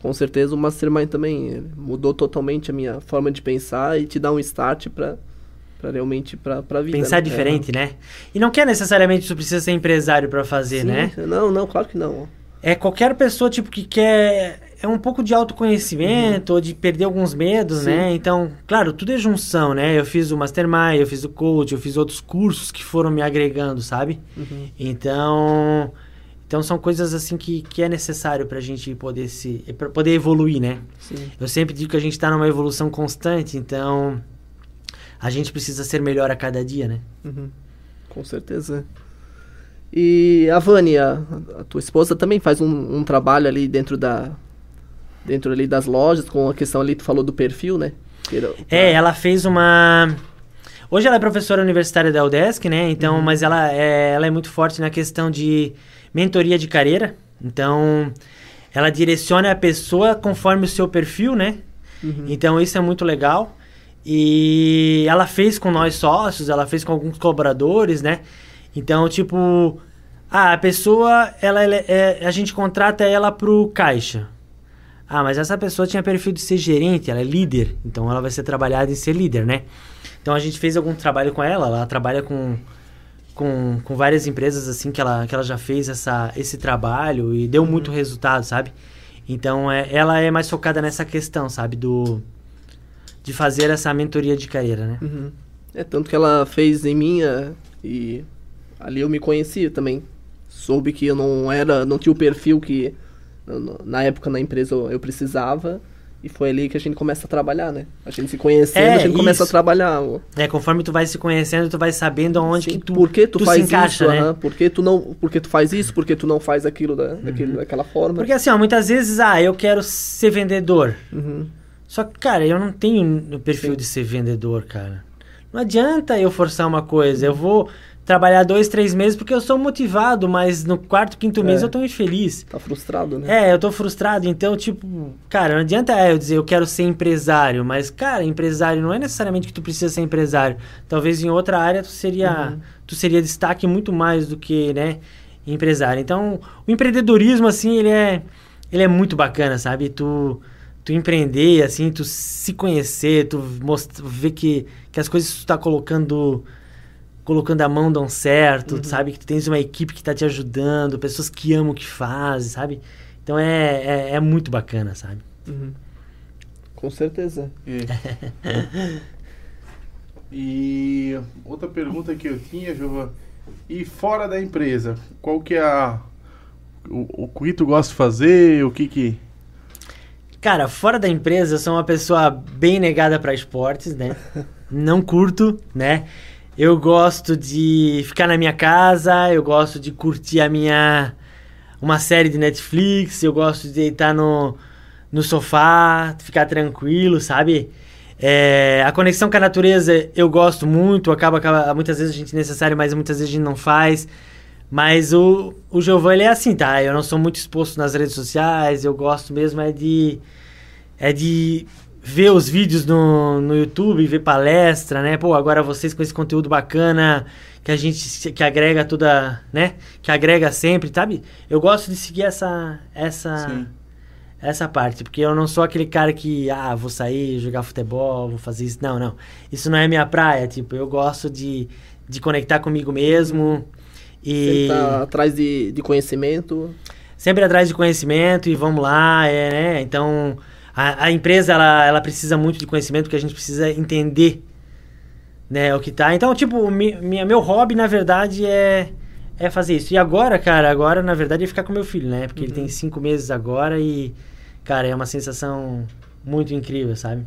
Com certeza o Mastermind também mudou totalmente a minha forma de pensar e te dá um start pra, pra realmente pra, pra vida. Pensar né? diferente, né? E não quer necessariamente tu precisa ser empresário para fazer, Sim, né? Não, não, claro que não. É qualquer pessoa tipo que quer é um pouco de autoconhecimento ou de perder alguns medos, Sim. né? Então, claro, tudo é junção, né? Eu fiz o mastermind, eu fiz o coach, eu fiz outros cursos que foram me agregando, sabe? Uhum. Então, então são coisas assim que, que é necessário pra gente poder se poder evoluir, né? Sim. Eu sempre digo que a gente tá numa evolução constante, então a gente precisa ser melhor a cada dia, né? Uhum. Com certeza. E a Vânia, a tua esposa também faz um, um trabalho ali dentro da dentro ali das lojas com a questão ali tu falou do perfil, né? É, ela fez uma. Hoje ela é professora universitária da UDESC, né? Então, mas ela é, ela é muito forte na questão de mentoria de carreira. Então, ela direciona a pessoa conforme o seu perfil, né? Uhum. Então, isso é muito legal. E ela fez com nós sócios, ela fez com alguns colaboradores, né? Então, tipo, ah, a pessoa, ela, ela é, a gente contrata ela pro caixa. Ah, mas essa pessoa tinha perfil de ser gerente, ela é líder, então ela vai ser trabalhada em ser líder, né? Então a gente fez algum trabalho com ela, ela trabalha com, com, com várias empresas assim que ela, que ela já fez essa, esse trabalho e deu muito resultado, sabe? Então é, ela é mais focada nessa questão, sabe? Do de fazer essa mentoria de carreira, né? Uhum. É tanto que ela fez em minha e ali eu me conhecia também. Soube que eu não era, não tinha o perfil que na época na empresa eu, precisava e foi ali que a gente começa a trabalhar, né? A gente se conhecendo, É, a gente começa a isso. trabalhar. É, conforme tu vai se conhecendo, tu vai sabendo aonde Sim, que tu, por que tu, tu faz se encaixa, isso? né? por que tu não, por que tu faz isso? Por que tu não faz aquilo da, daquele, daquela forma? Porque assim, ó, muitas vezes, ah, eu quero ser vendedor. Uhum. Só que, cara, eu não tenho o perfil Sim. de ser vendedor, cara. Não adianta eu forçar uma coisa. Eu vou trabalhar dois, três meses porque eu sou motivado, mas no quarto, quinto mês É. eu tô infeliz. Tá frustrado, né? É, eu tô frustrado. Então, tipo, cara, não adianta eu dizer eu quero ser empresário, mas, cara, empresário não é necessariamente que tu precisa ser empresário. Talvez em outra área tu seria, Uhum. tu seria destaque muito mais do que, né, empresário. Então, o empreendedorismo, assim, ele é, ele é muito bacana, sabe? Tu, tu empreender, assim, tu se conhecer, tu mostrar, ver que, que as coisas que tu tá colocando colocando a mão dão certo, tu sabe? Que tu tens uma equipe que tá te ajudando, pessoas que amam o que fazem, sabe? Então é, é, é muito bacana, sabe? Uhum. Com certeza. É. E outra pergunta que eu tinha, Giovanni, e fora da empresa, qual que é a o, o que tu gosta de fazer, o que que Cara, fora da empresa, eu sou uma pessoa bem negada pra esportes, né? Não curto, né? Eu gosto de ficar na minha casa, eu gosto de curtir a minha uma série de Netflix, eu gosto de deitar no, no sofá, ficar tranquilo, sabe? É, a conexão com a natureza eu gosto muito, acaba, acaba muitas vezes a gente é necessário, mas muitas vezes a gente não faz. Mas o, o Giovanni é assim, tá? Eu não sou muito exposto nas redes sociais, eu gosto mesmo é de é de ver os vídeos no, no YouTube, ver palestra, né? Pô, agora vocês com esse conteúdo bacana que a gente que agrega toda, né? Que agrega sempre, sabe? Eu gosto de seguir essa essa Sim. essa parte, porque eu não sou aquele cara que ah, vou sair, jogar futebol, vou fazer isso. Não, não. Isso não é minha praia, tipo, eu gosto de de conectar comigo mesmo E Você tá atrás de, de conhecimento. sempre atrás de conhecimento e vamos lá, é, né? Então, a, a empresa, ela, ela precisa muito de conhecimento, porque a gente precisa entender, né, o que tá. Então, tipo, mi, minha, meu hobby, na verdade, é, é fazer isso. E agora, cara, agora, na verdade, é ficar com meu filho, né? Porque ele tem cinco meses agora e, cara, é uma sensação muito incrível, sabe?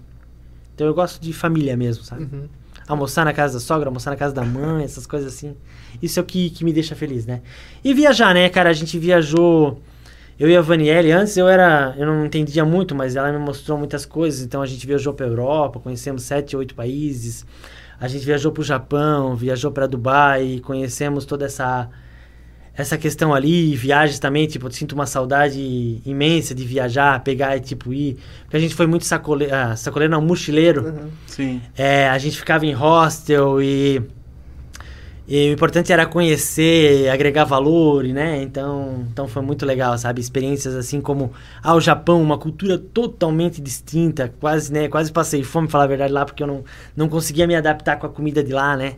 Então, eu gosto de família mesmo, sabe? Uhum. almoçar na casa da sogra, almoçar na casa da mãe, essas coisas assim. Isso é o que, que me deixa feliz, né? E viajar, né, cara? A gente viajou. Eu e a Vanielle, antes eu era. Eu não entendia muito, mas ela me mostrou muitas coisas. Então a gente viajou pra Europa, conhecemos sete, oito países. A gente viajou pro Japão, viajou pra Dubai, conhecemos toda essa. Essa questão ali, viagens também, tipo, eu sinto uma saudade imensa de viajar, pegar e, tipo, ir. Porque a gente foi muito sacoleiro, ah, sacoleiro não, mochileiro. Uhum. Sim. É, a gente ficava em hostel e, e o importante era conhecer, agregar valor, né? Então, então foi muito legal, sabe? Experiências assim como ah, o Japão, uma cultura totalmente distinta, quase, né? Quase passei fome, falar a verdade, lá, porque eu não, não conseguia me adaptar com a comida de lá, né?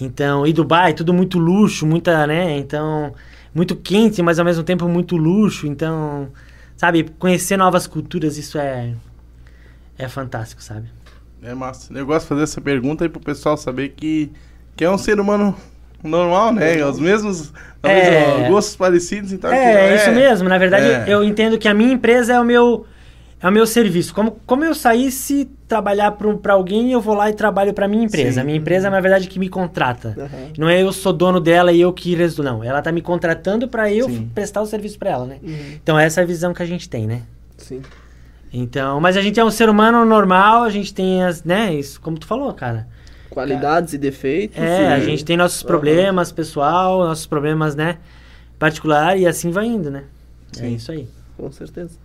Então, e Dubai, tudo muito luxo, muita, né? Então, muito quente, mas ao mesmo tempo muito luxo. Então, sabe, conhecer novas culturas, isso é é fantástico, sabe? É massa. Eu gosto de fazer essa pergunta aí pro pessoal saber que, que é um ser humano normal, né? Os mesmos É. gostos parecidos, então. que- É, é isso mesmo. Na verdade, É. eu entendo que a minha empresa é o meu é o meu serviço. Como, como eu saísse trabalhar para alguém, eu vou lá e trabalho para minha empresa. Sim. A minha empresa, na verdade, que me contrata. Uhum. Não é eu sou dono dela e eu que resto não. Ela tá me contratando para eu Sim. prestar o serviço para ela, né? Uhum. Então essa é a visão que a gente tem, né? Sim. Então, mas a gente é um ser humano normal, a gente tem as, né, isso como tu falou, cara. Qualidades e defeitos. É, a e- gente tem nossos problemas pessoal, nossos problemas, né, particular e assim vai indo, né? É Sim. isso aí. Com certeza.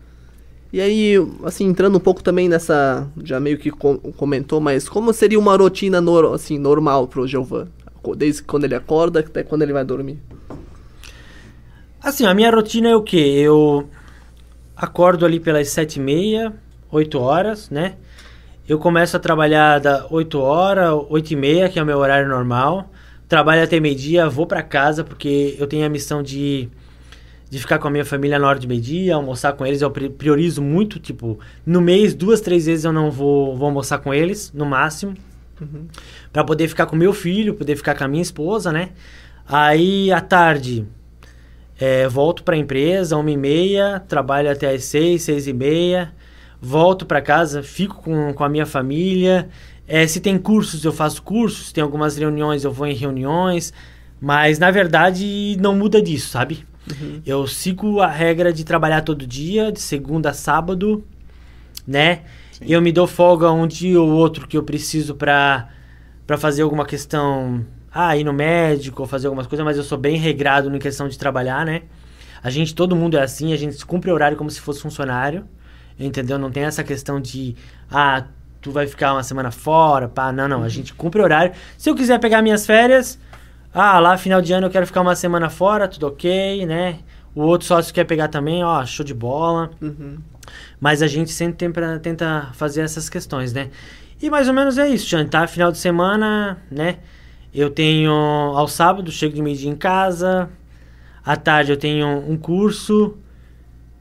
E aí, assim, entrando um pouco também nessa. Já meio que com- comentou, mas como seria uma rotina nor- assim, normal pro Giovan? Desde quando ele acorda até quando ele vai dormir. Assim, a minha rotina é o quê? Eu acordo ali pelas sete e meia, 8 horas, né? Eu começo a trabalhar da 8 horas, 8 e meia, que é o meu horário normal. Trabalho até meio-dia, vou pra casa, porque eu tenho a missão de, de ficar com a minha família na hora de meio-dia, almoçar com eles. Eu pri- priorizo muito, tipo, no mês, duas, três vezes eu não vou, vou almoçar com eles, no máximo. Pra poder ficar com meu filho, poder ficar com a minha esposa, né? Aí, à tarde, é, volto para a empresa, uma e meia, trabalho até às seis, seis e meia, volto para casa, fico com, com a minha família. É, se tem cursos, eu faço cursos, tem algumas reuniões, eu vou em reuniões, mas na verdade não muda disso, sabe? Eu sigo a regra de trabalhar todo dia, de segunda a sábado, né? Eu me dou folga um dia ou outro que eu preciso para para fazer alguma questão, ah, ir no médico ou fazer algumas coisas, mas eu sou bem regrado em questão de trabalhar, né? A gente, todo mundo é assim, a gente cumpre o horário como se fosse funcionário, entendeu? Não tem essa questão de, ah, tu vai ficar uma semana fora, pá, não, não, a gente cumpre o horário. Se eu quiser pegar minhas férias, ah, lá final de ano eu quero ficar uma semana fora, tudo ok, né? O outro sócio quer pegar também, ó, show de bola. Uhum. Mas a gente sempre tem pra- tenta fazer essas questões, né? E mais ou menos é isso, jantar final de semana, né? Eu tenho ao sábado, chego de meio-dia em casa. À tarde eu tenho um curso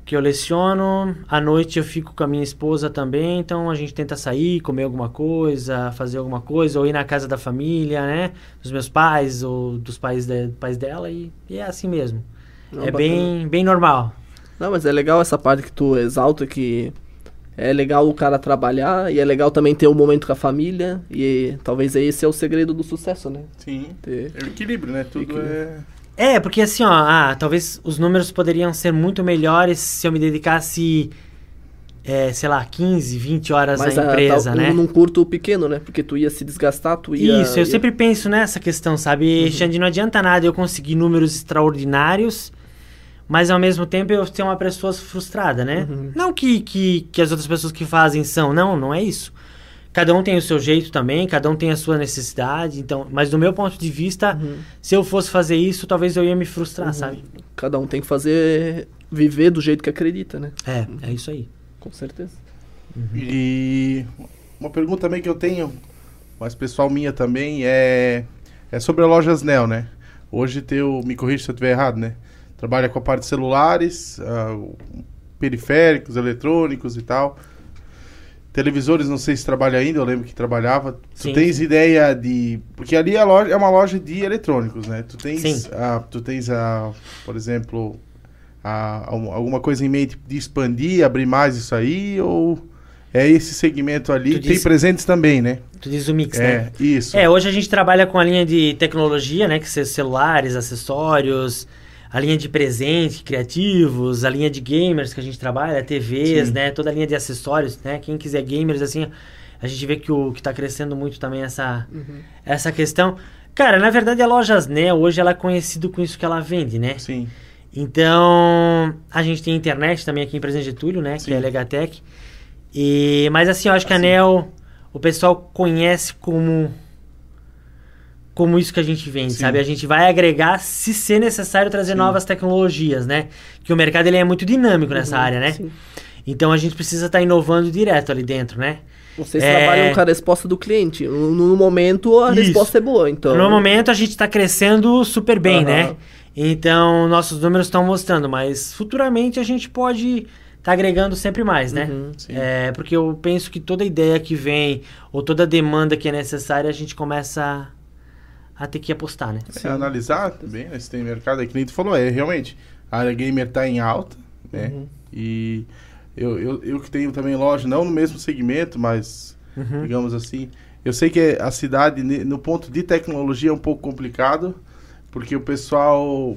que eu leciono. À noite eu fico com a minha esposa também, então a gente tenta sair, comer alguma coisa, fazer alguma coisa, ou ir na casa da família, né? Dos meus pais ou dos pais, de- pais dela, e, e é assim mesmo. Não, é bacana. bem, bem normal. Não, mas é legal essa parte que tu exalta que é legal o cara trabalhar e é legal também ter um momento com a família e talvez esse é o segredo do sucesso, né? Sim. Ter... É o equilíbrio, né? Tudo Equilíbrio. é. É, porque assim, ó, ah, talvez os números poderiam ser muito melhores se eu me dedicasse, é, sei lá, 15, 20 horas Mas a- empresa, tá- né? num curto pequeno, né? Porque tu ia se desgastar, tu ia... Isso, eu ia- sempre penso nessa questão, sabe? Xande, não adianta nada eu conseguir números extraordinários, mas ao mesmo tempo eu ser uma pessoa frustrada, né? Uhum. Não que, que, que as outras pessoas que fazem são, não, não é isso. Cada um tem o seu jeito também, cada um tem a sua necessidade, então, mas do meu ponto de vista, Uhum. se eu fosse fazer isso, talvez eu ia me frustrar, Uhum. sabe? Cada um tem que fazer... Viver do jeito que acredita, né? É, é isso aí. Com certeza. E uma pergunta também que eu tenho, mas pessoal minha também, é, é sobre a Lojas Nel, né? hoje teu, me corrija se eu estiver errado, né? Trabalha com a parte de celulares, ah, periféricos, eletrônicos e tal. Televisores, não sei se trabalha ainda, eu lembro que trabalhava. Tu Sim. tens ideia de. Porque ali a loja, é uma loja de eletrônicos, né? Tu tens, Sim. a, tu tens a, por exemplo, a, a- alguma coisa em mente de expandir, abrir mais isso aí? Ou é esse segmento ali? Tu Tem disse- presentes também, né? Tu diz o mix, né? É, isso. É, hoje a gente trabalha com a linha de tecnologia, né? Que são celulares, acessórios, a linha de presente, criativos, a linha de gamers que a gente trabalha, TVs, Sim. né? Toda a linha de acessórios, né? Quem quiser gamers, assim, a gente vê que o que tá crescendo muito também essa, essa questão. Cara, na verdade a Lojas Neo hoje ela é conhecida com isso que ela vende, né? Sim. Então, a gente tem internet também aqui em Presidente Getúlio, né? Que Sim. é a Legatec. E, mas assim, eu acho que a Nel, o pessoal conhece como como isso que a gente vende, Sim. sabe? A gente vai agregar se ser necessário trazer Sim. novas tecnologias, né? Que o mercado ele é muito dinâmico nessa Uhum, área, né? sim. Então a gente precisa estar inovando direto ali dentro, né? Vocês É. trabalham com a resposta do cliente. No, momento, a Isso. resposta é boa. Então, No momento a gente está crescendo super bem, Aham. né? Então nossos números estão mostrando, mas futuramente a gente pode estar agregando sempre mais, né? Uhum. É, porque eu penso que toda ideia que vem ou toda demanda que é necessária a gente começa a ter que apostar, né? É, analisar também, né? Se tem mercado, é que nem tu falou, é realmente. A área gamer tá em alta, né? Uhum. E eu, eu, eu que tenho também loja, não no mesmo segmento, mas Uhum. digamos assim. Eu sei que a cidade, no ponto de tecnologia, é um pouco complicado, porque o pessoal.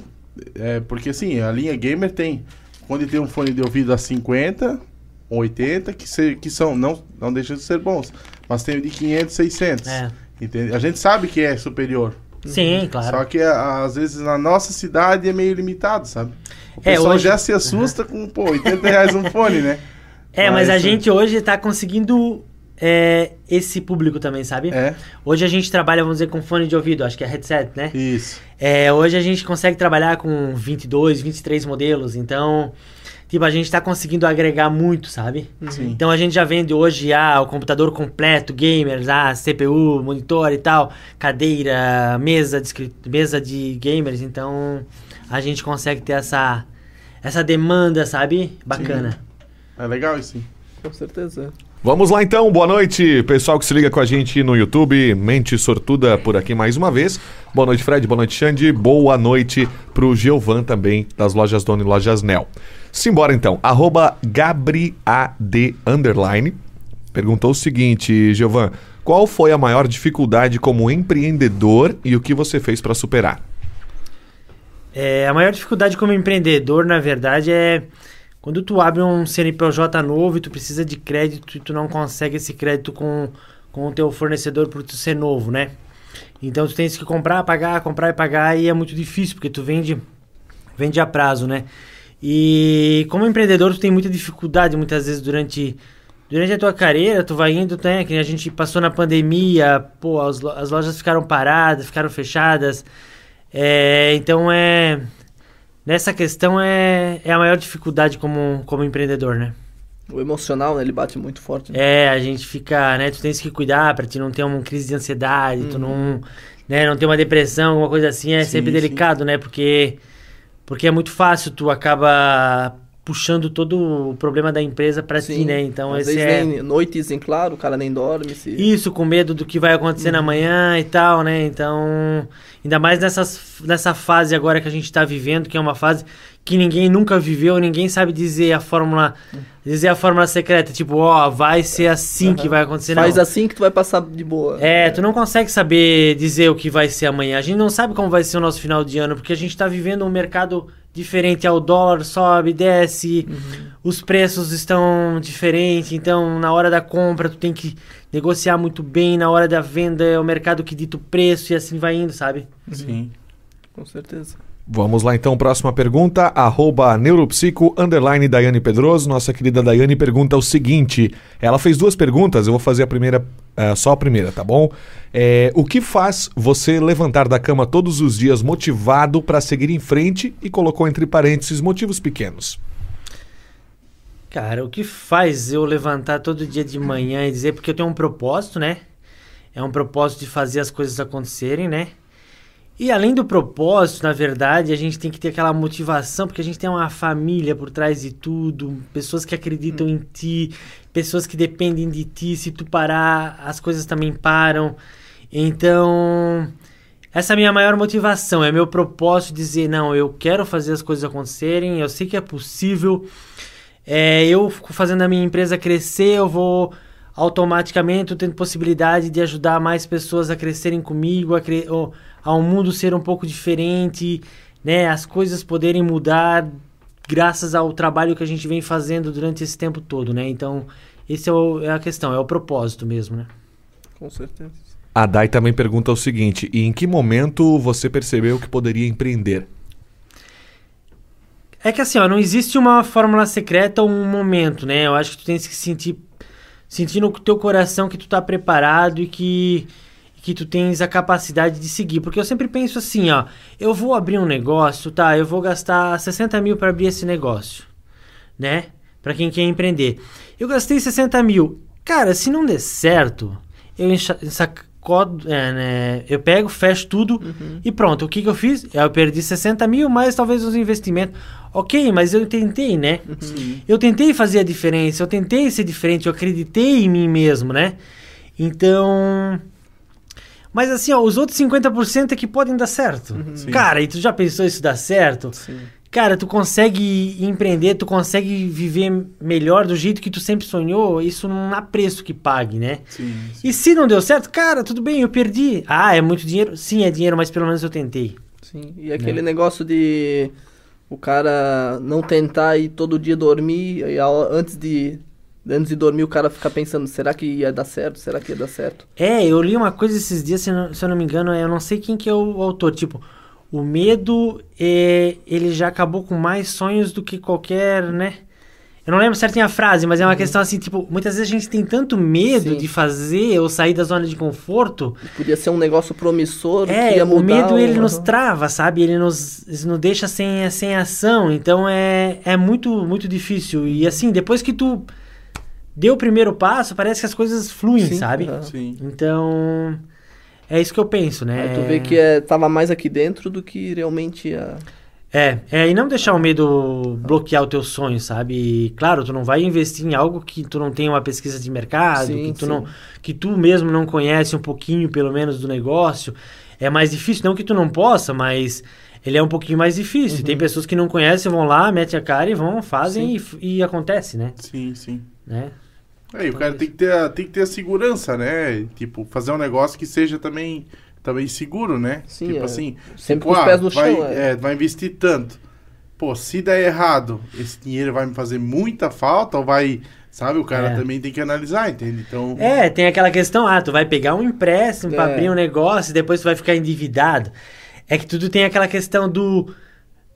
É, porque assim, a linha gamer tem. Quando tem um fone de ouvido a 50, 80, que, se, que são, não, não deixam de ser bons, mas tem o de 500, 600. É. Entende? A gente sabe que é superior. Sim, claro. Só que a- às vezes na nossa cidade é meio limitado, sabe? O É, pessoal hoje- já se assusta com, pô, 80 reais um fone, né? É, mas a Mas, gente hoje tá conseguindo é, esse público também, sabe? É, Hoje a gente trabalha, vamos dizer, com fone de ouvido, acho que é headset, né? isso. É, hoje a gente consegue trabalhar com 22, 23 modelos, então, tipo, a gente tá conseguindo agregar muito, sabe? Sim. Então a gente já vende hoje ah, o computador completo, gamers, ah, CPU, monitor e tal, cadeira, mesa de, mesa de gamers, então a gente consegue ter essa, essa demanda, sabe? Bacana. É legal isso, sim. Com certeza. Vamos lá então, boa noite, pessoal que se liga com a gente no YouTube, Mente Sortuda por aqui mais uma vez. Boa noite, Fred, boa noite, Xande, boa noite pro Giovan também, das lojas Dona e Lojas Nel. Simbora então, arroba GabriAD underline, perguntou o seguinte, Giovan, qual foi a maior dificuldade como empreendedor e o que você fez para superar? É, a maior dificuldade como empreendedor, na verdade, é quando tu abre um CNPJ novo e tu precisa de crédito e tu não consegue esse crédito com, com o teu fornecedor por tu ser novo, né? Então tu tens que comprar, pagar, comprar e pagar e é muito difícil, porque tu vende, vende a prazo, né? E como empreendedor tu tem muita dificuldade muitas vezes durante, durante a tua carreira, tu vai indo, né? Que a gente passou na pandemia, pô, as, as lojas ficaram paradas, ficaram fechadas. É, então é. Nessa questão é, é a maior dificuldade como, como empreendedor, né? O emocional, né? Ele bate muito forte. né? É, a gente fica, né? Tu tens que cuidar pra te não ter uma crise de ansiedade, tu não, né, não ter uma depressão, alguma coisa assim, é Sim, sempre sim. delicado, né? Porque, porque é muito fácil, tu acaba puxando todo o problema da empresa pra ti, né? Então Às esse vezes é noites em claro, o cara nem dorme. Se... isso com medo do que vai acontecer Uhum. na manhã e tal, né? Então, ainda mais nessas, nessa fase agora que a gente tá vivendo, que é uma fase que ninguém nunca viveu, ninguém sabe dizer a fórmula, dizer a fórmula secreta, tipo, ó, vai ser assim que Aham. vai acontecer, Faz não. assim que tu vai passar de boa. É, tu não consegue saber dizer o que vai ser amanhã. A gente não sabe como vai ser o nosso final de ano, porque a gente tá vivendo um mercado diferente. É, o dólar sobe, desce, os preços estão diferentes. Então, na hora da compra, tu tem que negociar muito bem. Na hora da venda, é o mercado que dita o preço e assim vai indo, sabe? Sim. Com certeza. Vamos lá então, próxima pergunta, arroba neuropsico, underline Daiane Pedroso. Nossa querida Daiane pergunta o seguinte, ela fez duas perguntas, eu vou fazer a primeira, eh, só a primeira, tá bom? É, o que faz você levantar da cama todos os dias motivado para seguir em frente e colocou entre parênteses motivos pequenos? Cara, o que faz eu levantar todo dia de manhã e dizer, porque eu tenho um propósito, né? É um propósito de fazer as coisas acontecerem, né? E além do propósito, na verdade, a gente tem que ter aquela motivação, porque a gente tem uma família por trás de tudo, pessoas que acreditam em ti, pessoas que dependem de ti. Se tu parar, as coisas também param. Então, essa é a minha maior motivação, é meu propósito dizer, não, eu quero fazer as coisas acontecerem, eu sei que é possível. É, eu fazendo a minha empresa crescer, eu vou automaticamente tendo possibilidade de ajudar mais pessoas a crescerem comigo, a, cre oh, a um mundo ser um pouco diferente, né? As coisas poderem mudar graças ao trabalho que a gente vem fazendo durante esse tempo todo, né? Então, esse é, o, é a questão, é o propósito mesmo, né? Com certeza. A Dai também pergunta o seguinte: e em que momento você percebeu que poderia empreender? É que assim, ó, não existe uma fórmula secreta ou um momento, né? Eu acho que tu tens que sentir sentir no teu coração que tu tá preparado e que que tu tens a capacidade de seguir. Porque eu sempre penso assim, ó, eu vou abrir um negócio, tá? Eu vou gastar 60 mil para abrir esse negócio, né? Para quem quer empreender. Eu gastei 60 mil. Cara, se não der certo, eu sacodo, é, né? eu pego, fecho tudo uhum. e pronto. O que, que eu fiz? Eu perdi 60 mil, mais talvez os investimentos. Ok, mas eu tentei, né? Uhum. Eu tentei fazer a diferença, eu tentei ser diferente, eu acreditei em mim mesmo, né? Então, mas assim, ó, os outros 50% é que podem dar certo. Uhum. Cara, e tu já pensou isso dar certo? Sim. Cara, tu consegue empreender, tu consegue viver melhor do jeito que tu sempre sonhou, isso não há preço que pague, né? Sim, sim. E se não deu certo, cara, tudo bem, eu perdi. Ah, é muito dinheiro? Sim, é dinheiro, mas pelo menos eu tentei. Sim, e aquele né? negócio de o cara não tentar ir todo dia dormir e antes de Antes de dormir, o cara fica pensando, será que ia dar certo? Será que ia dar certo? É, eu li uma coisa esses dias, se, não, se eu não me engano, eu não sei quem que é o autor, tipo, o medo, é, ele já acabou com mais sonhos do que qualquer, né? Eu não lembro certinho a frase, mas é uma uhum. questão assim, tipo, muitas vezes a gente tem tanto medo Sim. de fazer ou sair da zona de conforto. Podia ser um negócio promissor é, que ia mudar. O medo, ele nos trava, sabe? Ele nos, nos deixa sem, sem ação. Então é, é muito, muito difícil. E assim, depois que tu deu o primeiro passo, parece que as coisas fluem, Sim, sabe? Sim. Então, é isso que eu penso, né? Aí tu vê que é, tava mais aqui dentro do que realmente ia... É, é, e não deixar o medo bloquear o teu sonho, sabe? E, claro, tu não vai investir em algo que tu não tem uma pesquisa de mercado, sim, que, tu não, que tu mesmo não conhece um pouquinho, pelo menos, do negócio. É mais difícil, não que tu não possa, mas ele é um pouquinho mais difícil. Uhum. Tem pessoas que não conhecem, vão lá, metem a cara e vão, fazem e, e, acontece, né? Sim, sim. Né? É, e o cara tem que, ter a, tem que ter a segurança, né? Tipo, fazer um negócio que seja também, também seguro, né? Sim, tipo é. assim, sempre tipo, com os pés no ah, vai, chão. É. é, vai investir tanto. Pô, se der errado, esse dinheiro vai me fazer muita falta ou vai... Sabe, o cara é. também tem que analisar, entende? Então... É, tem aquela questão, ah, tu vai pegar um empréstimo é. para abrir um negócio e depois tu vai ficar endividado. É que tudo tem aquela questão do...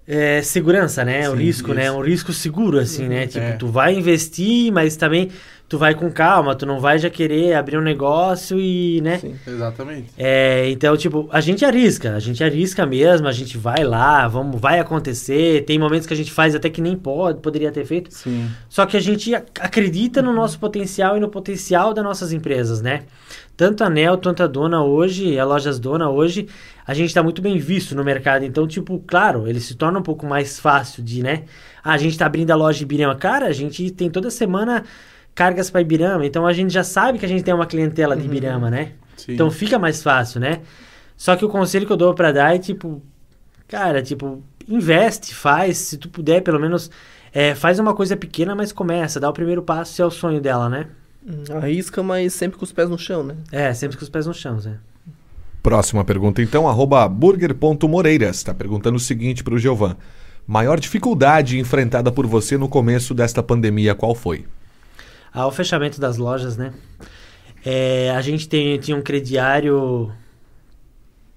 É, segurança, né? Sim, o risco, né? isso. né? Um risco seguro, assim, né? Tipo, é. tu vai investir, mas também tu vai com calma, tu não vai já querer abrir um negócio e, né? Sim, exatamente. É, então, tipo, a gente arrisca, a gente arrisca mesmo, a gente vai lá, vamos, vai acontecer. Tem momentos que a gente faz até que nem pode, poderia ter feito. Sim. Só que a gente acredita no nosso potencial e no potencial das nossas empresas, né? Tanto a Nel, tanto a Dona hoje, a Lojas Dona hoje, a gente está muito bem visto no mercado. Então, tipo, claro, ele se torna um pouco mais fácil de, né? Ah, a gente está abrindo a loja de Birema. Cara, a gente tem toda semana cargas para Ibirama. Então a gente já sabe que a gente tem uma clientela de uhum. Ibirama, né? Sim. Então fica mais fácil, né? Só que o conselho que eu dou para dar é tipo, cara, tipo, investe, faz, se tu puder, pelo menos é, faz uma coisa pequena, mas começa, dá o primeiro passo se é o sonho dela, né? Hum, arrisca, mas sempre com os pés no chão, né? É, sempre com os pés no chão, Zé. Próxima pergunta, então, arroba burger.moreiras. Está perguntando o seguinte para o Giovan. Maior dificuldade enfrentada por você no começo desta pandemia, qual foi? Ao fechamento das lojas, né? É, a gente tem, tinha um crediário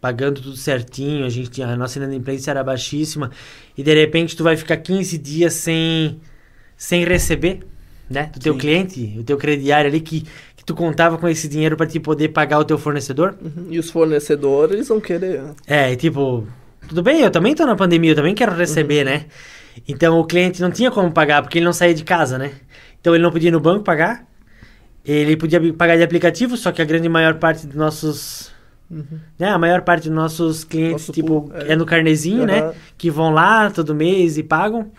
pagando tudo certinho, a gente tinha, a nossa inadimplência era baixíssima e de repente tu vai ficar 15 dias sem sem receber, né, do teu Sim. cliente, o teu crediário ali que, que tu contava com esse dinheiro para te poder pagar o teu fornecedor. Uhum. E os fornecedores vão querer. É, tipo, tudo bem, eu também tô na pandemia, eu também quero receber, uhum. né? Então o cliente não tinha como pagar porque ele não saía de casa, né? Então ele não podia ir no banco pagar. Ele podia pagar de aplicativo, só que a grande maior parte dos nossos Né? A maior parte dos nossos clientes, Nosso tipo, é. é. no carnezinho, né? Que vão lá todo mês e pagam.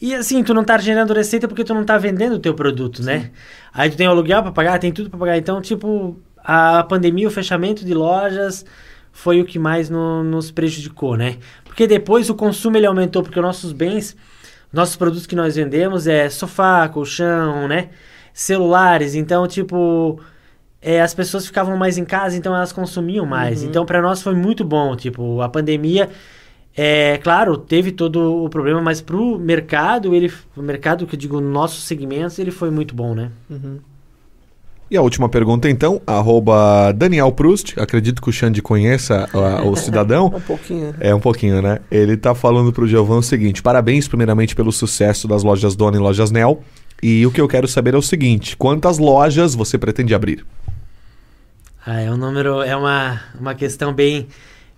E assim, tu não tá gerando receita porque tu não tá vendendo o teu produto, né? Aí tu tem o aluguel pra pagar, tem tudo pra pagar. Então, tipo, a pandemia, o fechamento de lojas foi o que mais no- nos prejudicou, né? Porque depois o consumo ele aumentou, porque os nossos bens, nossos produtos que nós vendemos é sofá, colchão, né? Celulares. Então, tipo, é, as pessoas ficavam mais em casa, então elas consumiam mais. Então, para nós foi muito bom. Tipo, a pandemia, é claro, teve todo o problema, mas pro mercado, ele, o mercado que eu digo, nossos segmentos, ele foi muito bom, né? Uhum. E a última pergunta, então, arroba Daniel Proust. Acredito que o Xande conheça ah, o cidadão. Um pouquinho. É um pouquinho, né? Ele tá falando pro Giovanni o seguinte: parabéns, primeiramente, pelo sucesso das lojas Dona e lojas Nel. E o que eu quero saber é o seguinte: quantas lojas você pretende abrir? Ah, é um número, é uma, uma questão bem,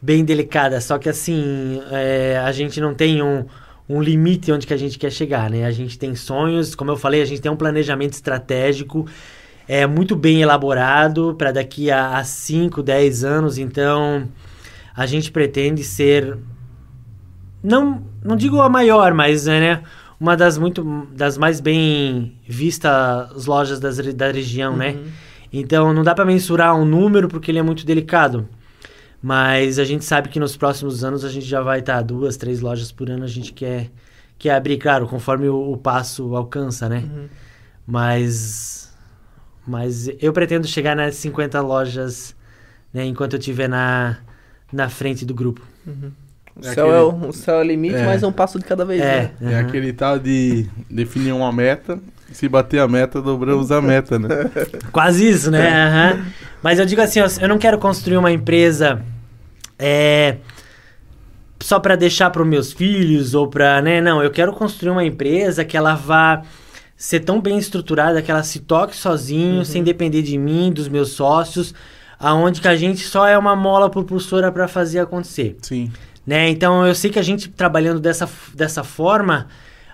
bem delicada. Só que assim, é, a gente não tem um, um limite onde que a gente quer chegar, né? A gente tem sonhos, como eu falei, a gente tem um planejamento estratégico é muito bem elaborado para daqui a 5, 10 anos. Então, a gente pretende ser não, não digo a maior, mas é, né, uma das muito das mais bem vistas lojas das, da região, né? Então não dá para mensurar um número porque ele é muito delicado. Mas a gente sabe que nos próximos anos a gente já vai estar duas, três lojas por ano a gente quer quer abrir, claro, conforme o, o passo alcança, né? Mas mas eu pretendo chegar nas 50 lojas, né, enquanto eu estiver na na frente do grupo. O, É céu aquele- é o, o céu é o limite, É. mas é um passo de cada vez, É, né? É aham. aquele tal de definir uma meta. Se bater a meta, dobramos a meta, né? Quase isso, né? Aham. Mas eu digo assim, ó, eu não quero construir uma empresa é, só para deixar para os meus filhos ou para, né? Não, eu quero construir uma empresa que ela vá ser tão bem estruturada que ela se toque sozinho, sem depender de mim, dos meus sócios, aonde que a gente só é uma mola propulsora para fazer acontecer Sim. né? Então eu sei que a gente trabalhando dessa, dessa forma,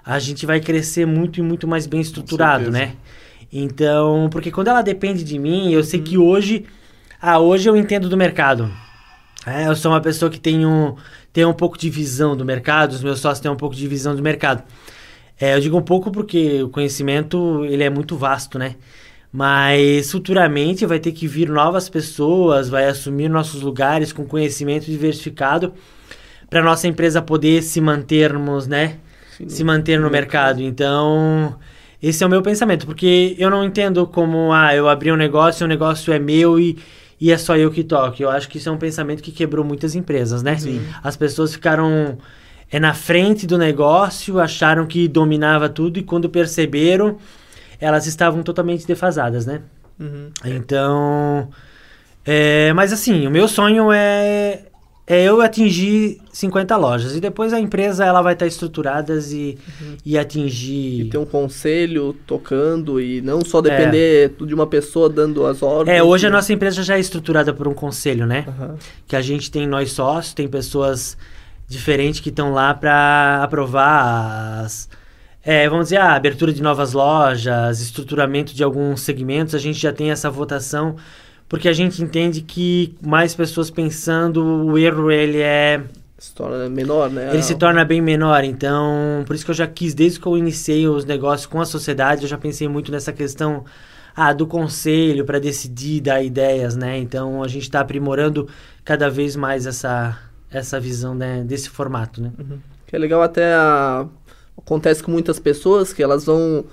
a gente vai crescer muito e muito mais bem estruturado, né? Então, porque quando ela depende de mim, eu sei que hoje, ah, hoje eu entendo do mercado. É, eu sou uma pessoa que tem um, tem um pouco de visão do mercado, os meus sócios têm um pouco de visão do mercado. É, eu digo um pouco porque o conhecimento ele é muito vasto, né? Mas futuramente vai ter que vir novas pessoas, vai assumir nossos lugares com conhecimento diversificado para nossa empresa poder se mantermos, né? Sim. Se manter no mercado. Então, esse é o meu pensamento, porque eu não entendo como, ah, eu abri um negócio, o negócio é meu e, e é só eu que toque. Eu acho que isso é um pensamento que quebrou muitas empresas, né? As pessoas ficaram é na frente do negócio, acharam que dominava tudo e quando perceberam, elas estavam totalmente defasadas, né? Uhum. Então, é, mas assim, o meu sonho é, é eu atingir 50 lojas e depois a empresa ela vai estar estruturada e, e atingir. E ter um conselho tocando e não só depender de uma pessoa dando as ordens. É, hoje a né? nossa empresa já é estruturada por um conselho, né? Aham. que a gente tem nós sócios, tem pessoas diferentes que estão lá para aprovar as, é, vamos dizer, a abertura de novas lojas, estruturamento de alguns segmentos, a gente já tem essa votação, porque a gente entende que mais pessoas pensando, o erro ele é Se torna menor, né? ele se torna bem menor, então por isso que eu já quis, desde que eu iniciei os negócios com a sociedade, eu já pensei muito nessa questão ah, do conselho para decidir, dar ideias, né? Então a gente está aprimorando cada vez mais essa, essa visão né, desse formato, né? Que é legal até a... acontece com muitas pessoas que elas vão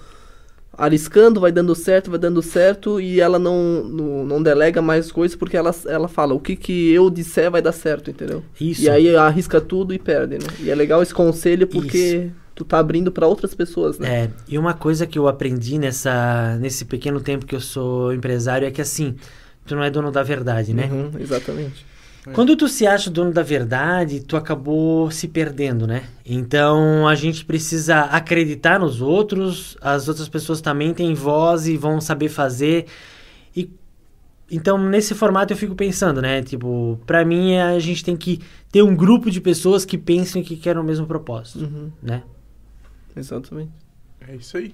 arriscando, vai dando certo, vai dando certo e ela não, não, não delega mais coisas porque ela, ela fala o que, que eu disser vai dar certo, entendeu? Isso. E aí arrisca tudo e perde, né? E é legal esse conselho porque tu tá abrindo para outras pessoas, né? É, e uma coisa que eu aprendi nessa, nesse pequeno tempo que eu sou empresário é que assim, tu não é dono da verdade, né? Uhum, exatamente. Quando tu se acha dono da verdade, tu acabou se perdendo, né? Então a gente precisa acreditar nos outros, as outras pessoas também têm voz e vão saber fazer. E então nesse formato eu fico pensando, né? Tipo, pra mim a gente tem que ter um grupo de pessoas que pensam e que querem o mesmo propósito, Uhum, né? exatamente. É isso aí.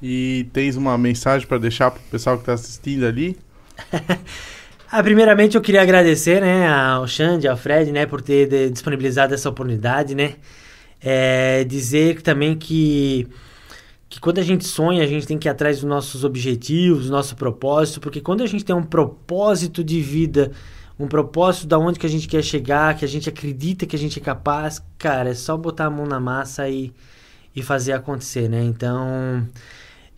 E tens uma mensagem pra deixar pro pessoal que tá assistindo ali? Ah, primeiramente eu queria agradecer, né, ao Xande, ao Fred, né, por ter disponibilizado essa oportunidade, né. É, dizer também que que quando a gente sonha, a gente tem que ir atrás dos nossos objetivos, do nosso propósito, porque quando a gente tem um propósito de vida, um propósito da onde que a gente quer chegar, que a gente acredita que a gente é capaz, cara, é só botar a mão na massa e, e fazer acontecer, né? Então,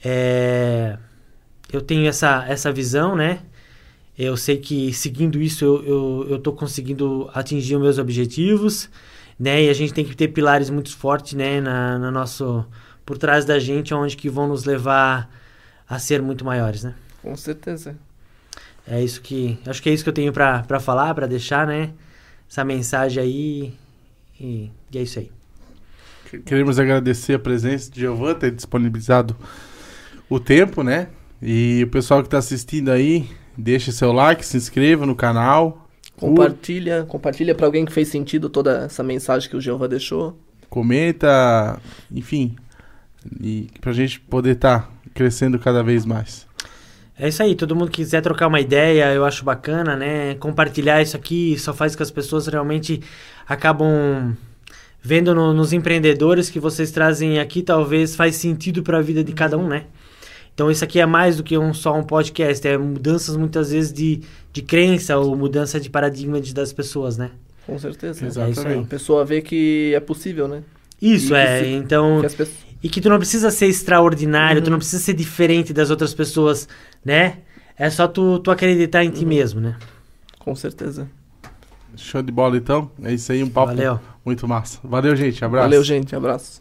é, eu tenho essa, essa visão, né? Eu sei que seguindo isso eu, eu, eu tô conseguindo atingir os meus objetivos, né? E a gente tem que ter pilares muito fortes, né? Na, na nosso, por trás da gente, onde que vão nos levar a ser muito maiores, né? Com certeza. É isso que, acho que é isso que eu tenho pra falar, pra deixar, né? Essa mensagem aí e, e é isso aí. Queremos agradecer a presença de Giovanni, ter disponibilizado o tempo, né? E o pessoal que está assistindo aí, deixa seu like, se inscreva no canal, Compartilha, compartilha para alguém que fez sentido toda essa mensagem que o Jeová deixou. comenta, enfim, e pra gente poder estar crescendo cada vez mais. É isso aí, todo mundo que quiser trocar uma ideia, eu acho bacana, né? Compartilhar isso aqui só faz com que as pessoas realmente acabam vendo no- nos empreendedores que vocês trazem aqui, talvez faz sentido para a vida de cada um, né? Então isso aqui é mais do que um, só um podcast, é mudanças muitas vezes de, de crença ou mudança de paradigma de, das pessoas, né? Com certeza. Exatamente. É isso aí. A pessoa vê que é possível, né? Isso, E que é, se- então... Que as pessoas... E que tu não precisa ser extraordinário, tu Uhum. não precisa ser diferente das outras pessoas, né? É só tu, tu acreditar em Uhum. ti mesmo, né? Com certeza. Show de bola então. É isso aí, um papo Valeu. muito massa. Valeu, gente. Abraço. Valeu, gente. Abraço.